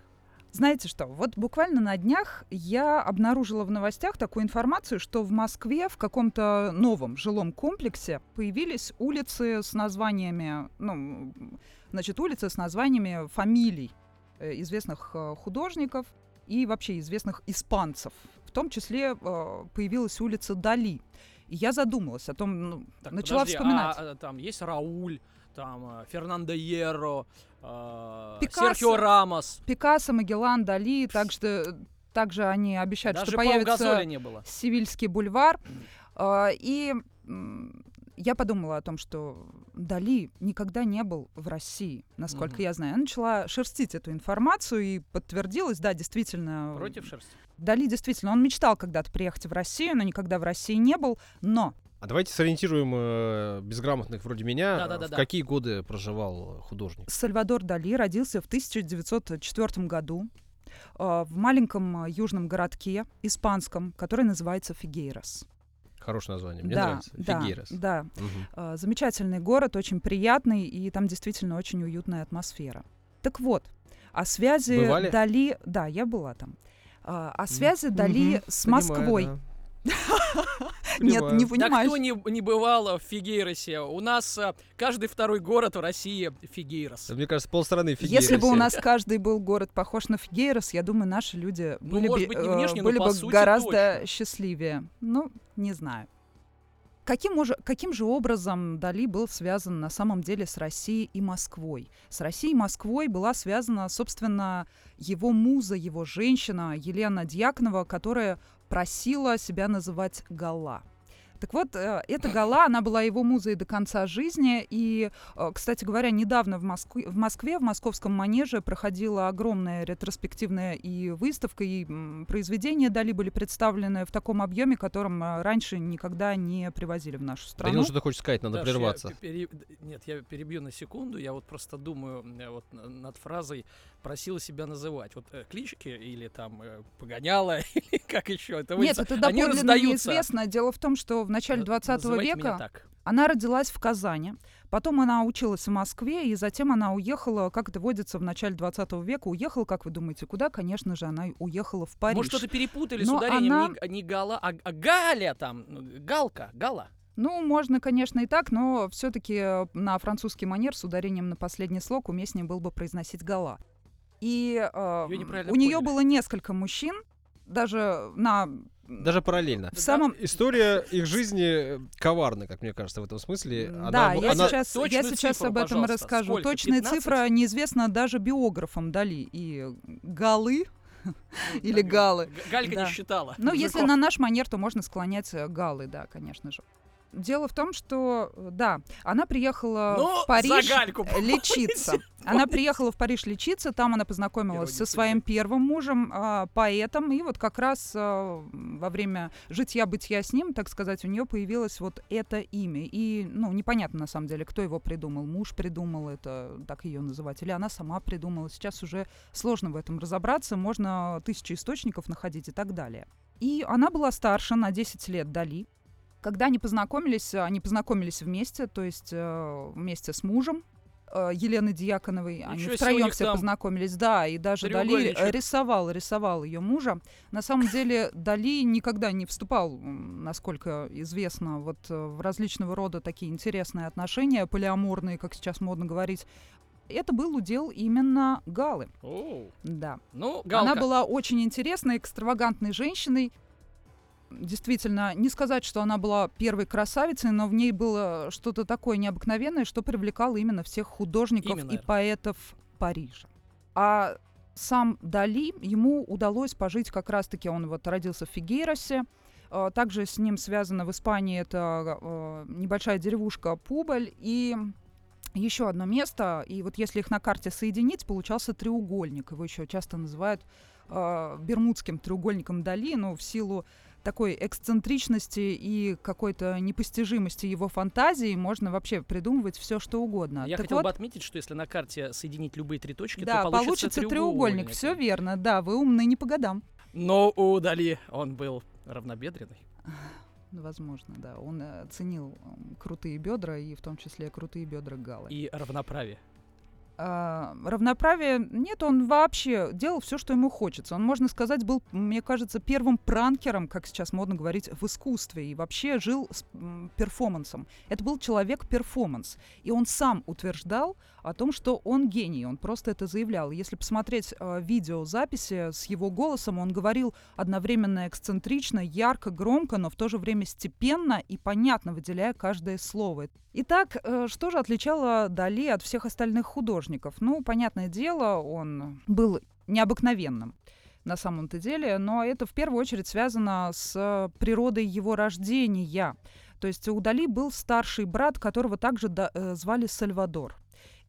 Знаете что, вот буквально на днях я обнаружила в новостях такую информацию, что в Москве в каком-то новом жилом комплексе появились улицы с названиями, ну, значит, улицы с названиями фамилий э, известных э, художников и вообще известных испанцев. В том числе э, появилась улица Дали. И я задумалась о том, ну, Так, начала подожди, вспоминать. а, а, там есть Рауль, там э, Фернандо Ерро, э, Пикассо. Серхио Рамос. Пикассо, Магеллан, Дали, также, также они обещают, Даже что появится... Не было. Сивильский бульвар. А, И я подумала о том, что Дали никогда не был в России, насколько Мгм. я знаю. Я начала шерстить эту информацию и подтвердилось, да, действительно. Против шерсти. Дали действительно, он мечтал когда-то приехать в Россию, но никогда в России не был. Но А давайте сориентируем э, безграмотных вроде меня, Да-да-да-да. в какие годы проживал художник. Сальвадор Дали родился в 1904 году а, в маленьком а, южном городке испанском, который называется Фигейрос. Хорошее название, мне да, нравится. да, Фигейрос. да. Мгм. А, Замечательный город, очень приятный, и там действительно очень уютная атмосфера. Так вот, о связи Бывали? Дали... Да, я была там. А, О связи Дали Мгм, с понимаю, Москвой. да. Нет, Понимаю. не Да понимаешь. кто не, не бывал в Фигейросе? У нас э, каждый второй город в России Фигейрос. Да, Мне кажется, полстраны Фигейросе. Если бы у нас каждый был город похож на Фигейрос, я думаю, наши люди Ну, были, бы, быть, не э, гораздо точно. счастливее. Ну, не знаю. Каким, уже, каким же образом Дали был связан на самом деле с Россией и Москвой? С Россией и Москвой была связана, собственно, его муза, его женщина Елена Дьяконова, которая просила себя называть Гала. Так вот, э, эта гала, она была его музой до конца жизни. И, э, кстати говоря, недавно в Москве, в Москве, в московском манеже проходила огромная ретроспективная и выставка, и произведения Дали были представлены в таком объеме, которым э, раньше никогда не привозили в нашу страну. Данил что-то хочет сказать, надо Даш, я прерваться. пере- Нет, я перебью на секунду. Я вот просто думаю вот над фразой «просила себя называть». Вот э, клички или там э, погоняла, или как еще. Это Нет, вы- это доподлинно раздаются. неизвестно. Дело в том, что в начале Н- 20 называйте меня века. Она родилась в Казани, потом она училась в Москве, и затем она уехала, как это водится в начале 20 века, уехала, как вы думаете, куда? Конечно же, она уехала в Париж. Может, что-то перепутали с Но ударением она- не, не Гала, а, а Галя там. Галка, Гала. Ну, можно, конечно, и так, но все-таки на французский манер с ударением на последний слог уместнее было бы произносить «гала». И э, у нее было несколько мужчин, даже на... Даже параллельно. В самом... История их жизни коварна, как мне кажется, в этом смысле. Она- да, я она- сейчас, я сейчас цифру, об этом расскажу. Сколько? Точная 15? цифра неизвестна даже биографам Дали. И галы, Или галы. Галька Да. не считала. ну, если на наш манер, то можно склонять э, галы, да, конечно же. Дело в том, что, э, да, она приехала Ну, в Париж лечиться. Она приехала в Париж лечиться, там она познакомилась Первый со своим первым мужем, а, поэтом, и вот как раз а, во время житья-бытия с ним, так сказать, у нее появилось вот это имя. И, ну, непонятно на самом деле, кто его придумал. Муж придумал это, так ее называть, или она сама придумала. Сейчас уже сложно в этом разобраться, можно тысячи источников находить и так далее. И она была старше на 10 лет Дали. Когда они познакомились, они познакомились вместе, то есть э, вместе с мужем э, Елены Дьяконовой. Они себе, у втроем все познакомились, да, и даже Дали рисовал, рисовал ее мужа. На самом деле Дали никогда не вступал, насколько известно, вот э, в различного рода такие интересные отношения, полиаморные, как сейчас модно говорить. Это был удел именно Галы, Оу. да. Ну, Галка. Она была очень интересной, экстравагантной женщиной. Действительно, не сказать, что она была первой красавицей, но в ней было что-то такое необыкновенное, что привлекало именно всех художников Имя, и поэтов Парижа. А сам Дали, ему удалось пожить как раз-таки, он вот родился в Фигейросе, э, также с ним связано в Испании это э, небольшая деревушка Публь и еще одно место. И вот если их на карте соединить, получался треугольник. Его еще часто называют э, бермудским треугольником Дали, но в силу такой эксцентричности и какой-то непостижимости его фантазии можно вообще придумывать все, что угодно. Я Так хотел вот, бы отметить, что если на карте соединить любые три точки, да, то получится, треугольник. Все верно, да, вы умны не по годам. Но у Дали он был равнобедренный. Возможно, да. Он э, ценил крутые бедра и в том числе крутые бедра Галы. И равноправие. А, равноправие нет, он вообще делал все, что ему хочется. Он, можно сказать, был, мне кажется, первым пранкером, как сейчас модно говорить, в искусстве и вообще жил с перформансом. Это был человек-перформанс, и он сам утверждал о том, что он гений, он просто это заявлял. Если посмотреть э, видеозаписи с его голосом, он говорил одновременно эксцентрично, ярко, громко, но в то же время степенно и понятно выделяя каждое слово. Итак, э, что же отличало Дали от всех остальных художников? Ну, понятное дело, он был необыкновенным на самом-то деле, но это в первую очередь связано с природой его рождения. То есть у Дали был старший брат, которого также э, звали Сальвадор.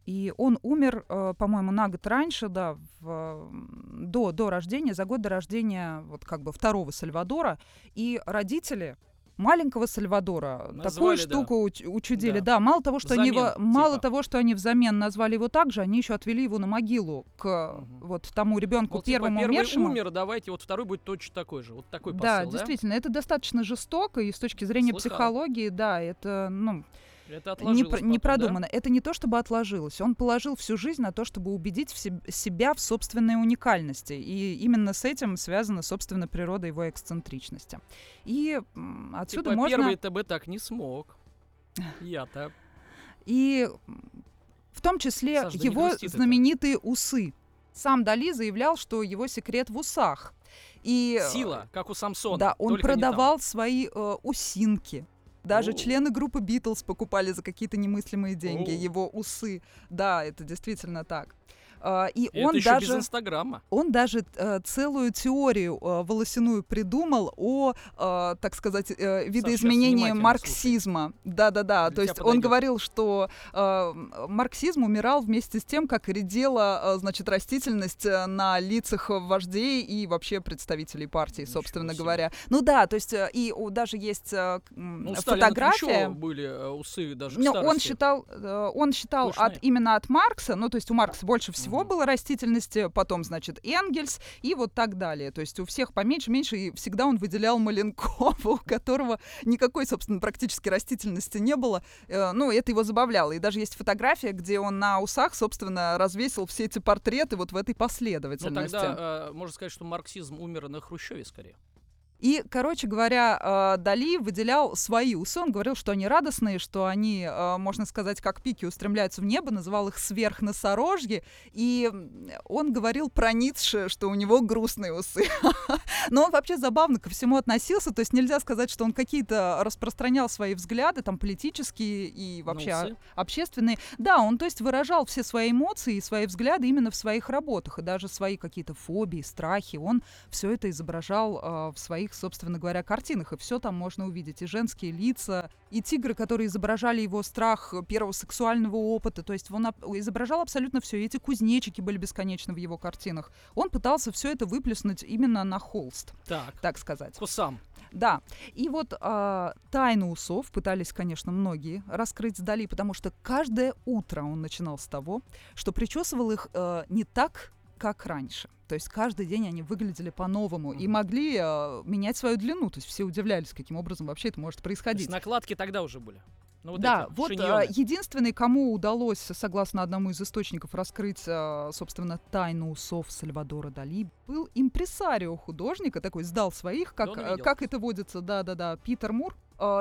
И он умер, э, по-моему, на год раньше, да, в, до, до рождения, за год до рождения вот как бы второго Сальвадора. И родители маленького Сальвадора такую Назвали, да. штуку уч- учудили. Да. Да. мало того, что они его, Взамен, мало типа. того, что они взамен назвали его так же, они еще отвели его на могилу к Мгм. вот тому ребенку Мол, типа, первому первый умершему. умер, давайте, вот второй будет точно такой же. Вот такой да, посыл, действительно, это достаточно жестоко, и с точки зрения Слыхал. психологии, да, это, ну, Это не, не да? продумано. Это не то, чтобы отложилось. Он положил всю жизнь на то, чтобы убедить в себ- себя в собственной уникальности. И именно с этим связана, собственно, природа его эксцентричности. И отсюда Типа, можно... первый ТБ так не смог. Я-то. И в том числе Саш, да его знаменитые усы. Сам Дали заявлял, что его секрет в усах. И, Сила, как у Самсона. Да, он продавал свои э, усинки. Даже члены группы Битлз покупали за какие-то немыслимые деньги его усы. Да, это действительно так. А, и И он это еще без даже, Инстаграма. он даже э, целую теорию э, волосяную придумал о, э, так сказать, видоизменении марксизма. Да-да-да. То есть он подойдет. говорил, что марксизм умирал вместе с тем, как редела, значит, растительность на лицах вождей и вообще представителей партии, Ничего собственно себе. говоря. Ну да, то есть и даже есть Ну, фотография. были усы даже Ну, он считал, он считал от, именно от Маркса, ну, то есть у Маркса больше всего Мгм. было растительности, потом, значит, Энгельс и вот так далее. То есть у всех поменьше, меньше, и всегда он выделял Маленкова, у которого никакой, собственно, практически растительности не было. Э, Ну, это его забавляло. И даже есть фотография, где он на усах, собственно, развесил все эти портреты вот в этой Ну, последовательности. тогда э, можно сказать, что марксизм умер на Хрущеве скорее. И, короче говоря, э, Дали выделял свои усы. Он говорил, что они радостные, что они, э, можно сказать, как пики устремляются в небо, называл их сверхносорожьи. И он говорил про Ницше, что у него грустные усы. Но он вообще забавно ко всему относился. То есть нельзя сказать, что он какие-то распространял свои взгляды, там, политические и вообще общественные. Да, он, то есть, выражал все свои эмоции и свои взгляды именно в своих работах. И даже свои какие-то фобии, страхи. Он все это изображал э, в своих, собственно говоря, картинах. И все там можно увидеть. И женские лица, и тигры, которые изображали его страх первого сексуального опыта. То есть он изображал абсолютно все. И эти кузнечики были бесконечны в его картинах. Он пытался все это выплеснуть именно на холст, Так, так сказать. Кусам. Да, и вот а, тайну усов пытались, конечно, многие раскрыть Дали, потому что каждое утро он начинал с того, что причесывал их э, не так, как раньше. То есть каждый день они выглядели по-новому и Мгм. могли э, менять свою длину. То есть все удивлялись, каким образом вообще это может То есть происходить. накладки тогда уже были. Ну, вот да, эти вот шиньоны. э, единственный, кому удалось, согласно одному из источников, раскрыть, э, собственно, тайну усов Сальвадора Дали, был импресарио художника, такой сдал своих, как, увидел. как это водится, да-да-да, Питер Мур,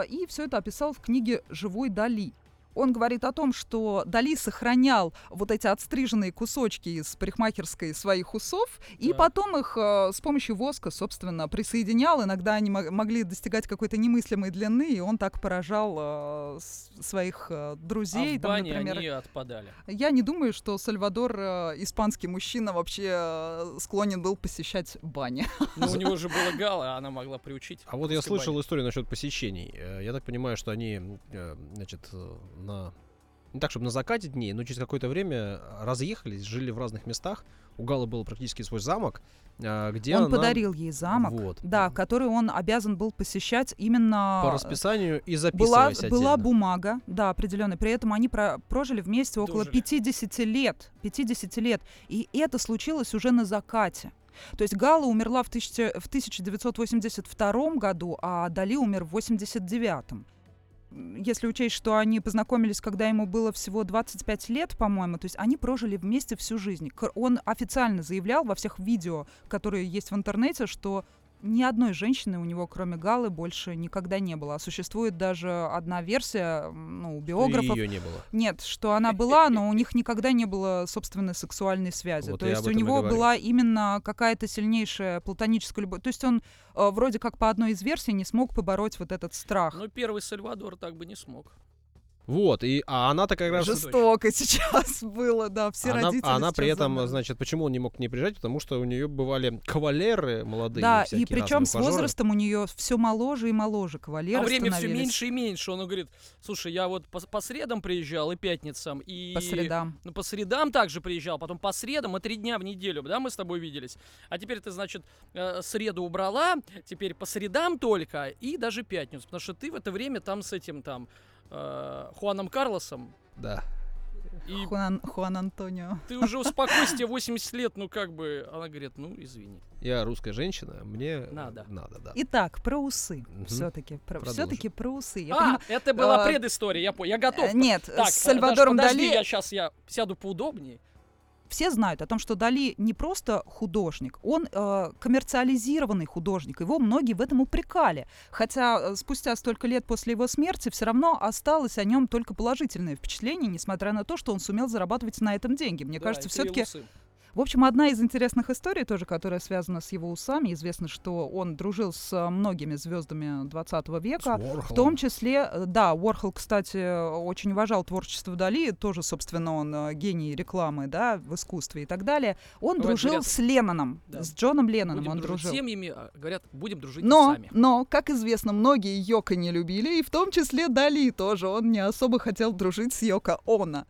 и все это описал в книге «Живой Дали». Он говорит о том, что Дали сохранял вот эти отстриженные кусочки из парикмахерской своих усов, и Так. потом их э, с помощью воска, собственно, присоединял. Иногда они мо- могли достигать какой-то немыслимой длины, и он так поражал э, своих э, друзей. а в там, бане например. они отпадали. Я не думаю, что Сальвадор, э, испанский мужчина, вообще э, склонен был посещать бани. Но у него же было гала, а она могла приучить. А вот я слышал бане. историю насчет посещений. Э, Я так понимаю, что они, э, значит, э, на... Не так, чтобы на закате дней, но через какое-то время разъехались, жили в разных местах. У Галы был практически свой замок, э, где он она подарил ей замок, Вот. да, который он обязан был посещать именно... по расписанию и Была, записываясь была отдельно. бумага, да, определенная. При этом они про- прожили вместе около Дожили. 50 лет. 50 лет. И это случилось уже на закате. То есть Гала умерла в, тысяча- в 1982 году, а Дали умер в 89 если учесть, что они познакомились, когда ему было всего 25 лет, по-моему, то есть они прожили вместе всю жизнь. Он официально заявлял во всех видео, которые есть в интернете, что ни одной женщины у него, кроме Галы, больше никогда не было. А существует даже одна версия, ну, у биографов, ее не было. нет, что она была, но у них никогда не было собственной сексуальной связи. Вот То есть у него была именно какая-то сильнейшая платоническая любовь. То есть он э, вроде как по одной из версий не смог побороть вот этот страх. Но первый Сальвадор так бы не смог. Вот, и, а она-то как раз... Жестоко сейчас было, да, все она, родители она при этом, замерли. значит, почему он не мог к ней приезжать? Потому что у нее бывали кавалеры молодые. Да, и причем с ухажеры. возрастом у нее все моложе и моложе кавалеры а время все меньше и меньше. Он говорит, слушай, я вот по, по средам приезжал и пятницам, и... по средам. Ну, по средам также приезжал, потом по средам и три дня в неделю, да, мы с тобой виделись. А теперь ты, значит, э, среду убрала, теперь по средам только и даже пятницу, потому что ты в это время там с этим там э, Хуаном Карлосом, Да. и Хуан, Хуан Антонио. ты уже успокойся, тебе 80 лет, ну как бы, она говорит, ну извини. Я русская женщина, мне Надо. Надо, да. Итак, про усы. Мгм. Все-таки про, все-таки про усы. Я а, понимаю- это была э, предыстория, я понял, я готов. Э, Нет, Так, с Сальвадором Даш, подожди, Дали я сейчас я сяду поудобнее. Все знают о том, что Дали не просто художник, он э, коммерциализированный художник. Его многие в этом упрекали. Хотя э, спустя столько лет после его смерти все равно осталось о нем только положительное впечатление, несмотря на то, что он сумел зарабатывать на этом деньги. Мне Да, кажется, все-таки. В общем, одна из интересных историй тоже, которая связана с его усами. Известно, что он дружил с э, многими звездами 20 века. В том числе, э, да, Уорхол, кстати, очень уважал творчество Дали, тоже, собственно, он э, гений рекламы, да, в искусстве и так далее. Он Бывает, дружил говорят, с Ленноном, да. с Джоном Ленноном Будем он дружил. с семьями, а говорят, будем дружить Но, сами. но, как известно, многие Йока не любили, и в том числе Дали тоже. Он не особо хотел дружить с Йоко Оно.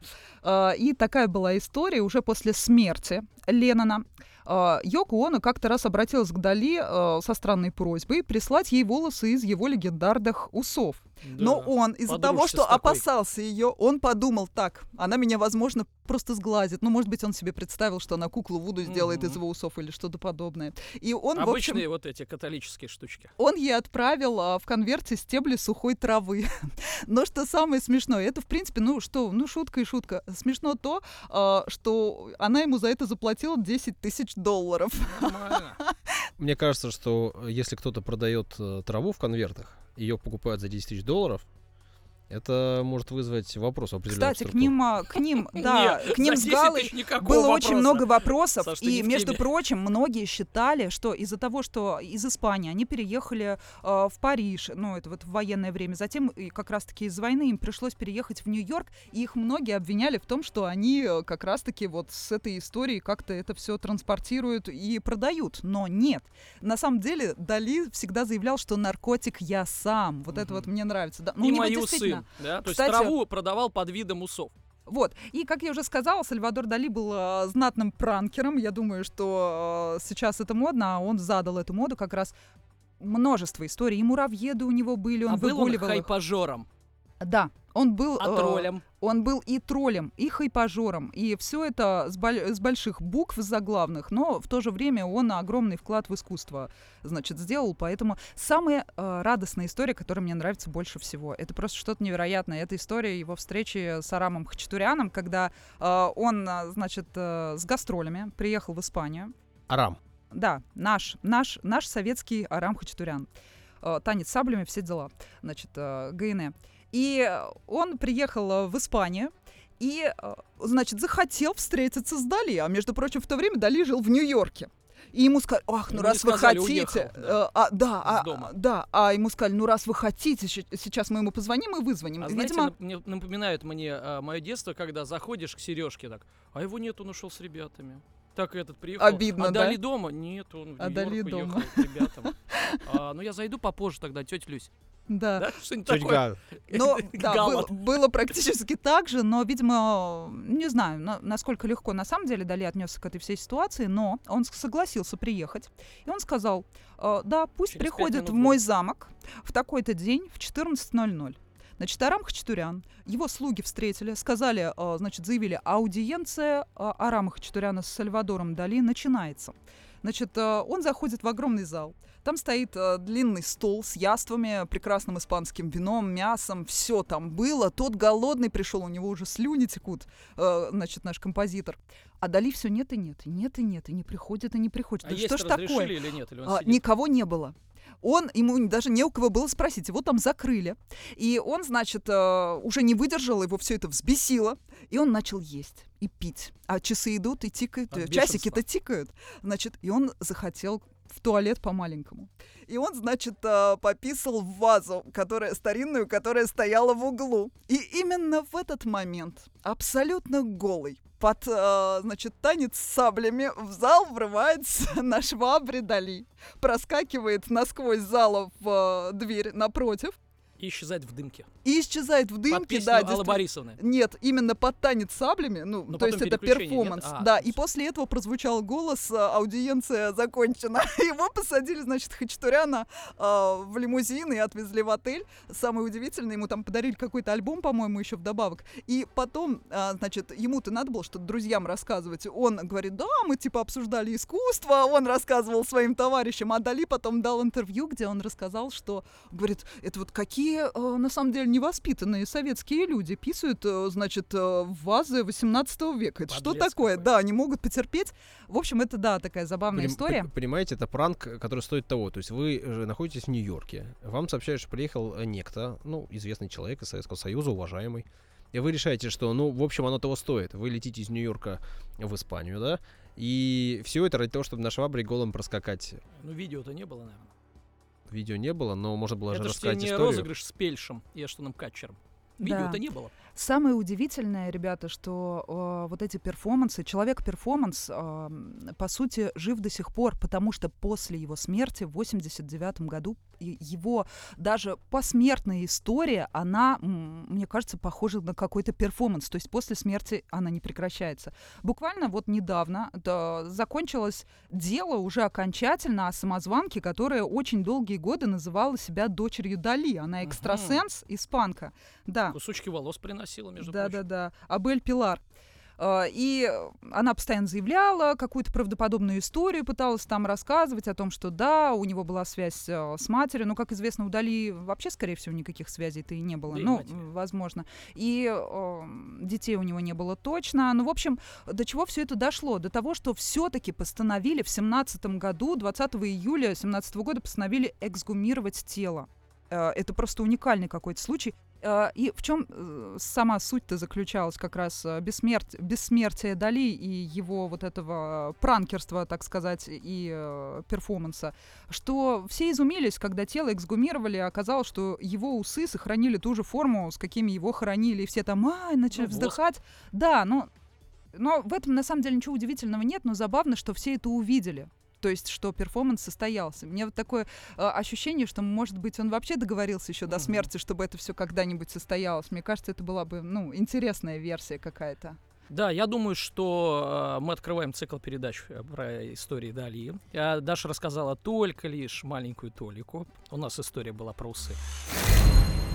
И такая была история уже после смерти Леннона. А, Йоко Оно как-то раз обратилась к Дали а, со странной просьбой прислать ей волосы из его легендарных усов. Но он из-за того, что опасался ее, он подумал так, она меня, возможно, просто сглазит. Ну, может быть, он себе представил, что она куклу Вуду сделает Мгм. из его усов или что-то подобное. И он, Обычные общем, вот эти католические штучки. он ей отправил а, в конверте стебли сухой травы. Но что самое смешное, это, в принципе, ну что, ну шутка и шутка. Смешно то, а, что она ему за это заплатила 10 тысяч долларов. Нормально. Мне кажется, что э, если кто-то продает э, траву в конвертах, ее покупают за 10 тысяч долларов, это может вызвать вопрос определенных Кстати, к ним, а, к ним, да, Не, к ним с 10 Галой было очень вопроса. много вопросов. Саш, и, между теме. прочим, многие считали, что из-за того, что из Испании они переехали э, в Париж, ну, это вот в военное время, затем и как раз-таки из войны им пришлось переехать в Нью-Йорк, и их многие обвиняли в том, что они э, как раз-таки вот с этой историей как-то это все транспортируют и продают. Но нет. На самом деле Дали всегда заявлял, что наркотик я сам. Вот это Мгм. вот мне нравится. Да. Ну, и у него Да? То Кстати- есть траву продавал под видом усов. Вот. И, как я уже сказала, Сальвадор Дали был э, знатным пранкером. Я думаю, что э, сейчас это модно, а он задал эту моду как раз множество историй. И муравьеды у него были, он а был он выгуливал их. хайпажором, Да, он был, а э, троллем. он был и троллем, и хайпажором. И все это с, боль- с больших букв заглавных, но в то же время он огромный вклад в искусство, значит, сделал. Поэтому самая э, радостная история, которая мне нравится больше всего, это просто что-то невероятное. Это история его встречи с Арамом Хачатуряном, когда э, он, э, значит, э, с гастролями приехал в Испанию. Арам. Да, наш, наш, наш советский Арам Хачатурян. Э, Танец саблями, все дела. Значит, э, ГНЭ. И он приехал в Испанию и, э, значит, захотел встретиться с Дали. А между прочим, в то время Дали жил в Нью-Йорке. И ему сказали, ах, ну Ему не раз вы сказали, хотите, уехал, э, да. а, да, а, дома. да, а ему сказали, ну раз вы хотите, сейчас мы ему позвоним и вызвоним. А знаете, Видимо, мне напоминает мне мое детство, когда заходишь к Сережке так, а его нет, он ушел с ребятами. Так этот приехал. Обидно, а да? Дали дома? Нет, он в А Нью-Йорк Дали уехал дома. к ребятам. А, ну я зайду попозже тогда, тетя Люсь. Да. Да, что-нибудь такое. Галя. Ну, да, было, было практически так же, но, видимо, не знаю, на- насколько легко на самом деле Дали отнесся к этой всей ситуации, но он согласился приехать. И он сказал, «Э, да, пусть Через приходит в мой замок в такой-то день в 14.00. Значит, Арам Хачатурян, его слуги встретили, сказали, э, значит, заявили, аудиенция э, Арама Хачатуряна с Сальвадором Дали начинается. Значит, э, он заходит в огромный зал. Там стоит э, длинный стол с яствами, прекрасным испанским вином, мясом, все там было. Тот голодный пришел, у него уже слюни текут, э, значит, наш композитор. А Дали все нет и нет, и нет и нет, и не приходит, и не приходит. А Да есть что ж такое? или нет? Или А, никого не было. Он, ему даже не у кого было спросить, его там закрыли. И он, значит, э, уже не выдержал, его все это взбесило, и он начал есть и пить. А часы идут и тикают, э, часики-то тикают. Значит, и он захотел в туалет по-маленькому. И он, значит, э, пописал в вазу, которая старинную, которая стояла в углу. И именно в этот момент, абсолютно голый, под, э, значит, танец с саблями в зал врывается на швабре Дали. Проскакивает насквозь зала в э, дверь напротив И исчезает в дымке. и исчезает в Под дымке, песню да, Аллы. Борисовны. Нет, именно под танец саблями, ну, Но то есть это нет? перформанс, А, да, и после этого прозвучал голос, э, аудиенция закончена. Его посадили, значит, Хачатуряна э, в лимузин и отвезли в отель. Самое удивительное, ему там подарили какой-то альбом, по-моему, еще вдобавок. И потом, э, значит, ему-то надо было что-то друзьям рассказывать. Он говорит, да, мы типа обсуждали искусство, он рассказывал своим товарищам, а Дали потом дал интервью, где он рассказал, что, говорит, это вот какие, э, на самом деле, невоспитанные советские люди писают, э, значит, э, в вазы 18 века. Это что такое? какой. Да, они могут потерпеть. В общем, это, да, такая забавная Поним- история. пон- Понимаете, это пранк, который стоит того. То есть вы же находитесь в Нью-Йорке, вам сообщают, что приехал некто, ну, известный человек из Советского Союза, уважаемый, и вы решаете, что, ну, в общем, оно того стоит. Вы летите из Нью-Йорка в Испанию, да, И все это ради того, чтобы на швабре голым проскакать. Ну, видео-то не было, наверное. Видео не было, но можно было же Это же рассказать не историю. розыгрыш с Пельшем и Эштоном Катчером. Да. Видео-то не было. Самое удивительное, ребята, что э, вот эти перформансы, человек-перформанс, э, по сути, жив до сих пор, потому что после его смерти в 89 году его даже посмертная история, она, мне кажется, похожа на какой-то перформанс. То есть после смерти она не прекращается. Буквально вот недавно да, закончилось дело уже окончательно о самозванке, которая очень долгие годы называла себя дочерью Дали. Она экстрасенс, испанка. Да. Кусочки волос приносила, между Да, прочим. да, да. Абель Пилар. А, И она постоянно заявляла какую-то правдоподобную историю, пыталась там рассказывать о том, что да, у него была связь э, с матерью. Но, как известно, у Дали вообще, скорее всего, никаких связей-то и не было. Да ну, матери. возможно. И э, детей у него не было точно. Ну, в общем, до чего все это дошло? До того, что все-таки постановили в 17 году, 20 июля 17 года постановили эксгумировать тело. Э, Это просто уникальный какой-то случай. Э, И в чем э, сама суть-то заключалась как раз э, бессмерт... бессмертие Дали и его вот этого пранкерства, так сказать, и э, перформанса, что все изумились, когда тело эксгумировали, а оказалось, что его усы сохранили ту же форму, с какими его хоронили, и все там, ай, начали Ну, вздыхать. Да, но, но в этом на самом деле ничего удивительного нет, но забавно, что все это увидели. То есть, что перформанс состоялся. Мне вот такое э, ощущение, что, может быть, он вообще договорился еще до смерти, чтобы это все когда-нибудь состоялось. Мне кажется, это была бы, ну, интересная версия какая-то. Да, я думаю, что э, мы открываем цикл передач э, про истории Дали. Я, Даша рассказала только лишь маленькую толику. У нас история была про усы.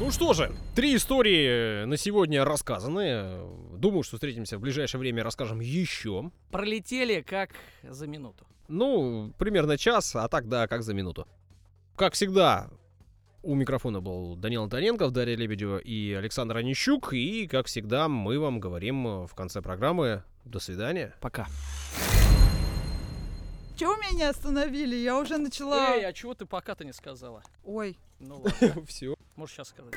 Ну что же, три истории на сегодня рассказаны. Думаю, что встретимся в ближайшее время, расскажем еще. Пролетели как за минуту. Ну, примерно час, а так, да, как за минуту. Как всегда, у микрофона был Данил Антоненков, Дарья Лебедева и Александр Онищук. И, как всегда, мы вам говорим в конце программы «До свидания». Пока. Чего меня остановили? Я уже начала... Эй, а чего ты пока-то не сказала? Ой, Ну ладно, Все. можешь сейчас сказать.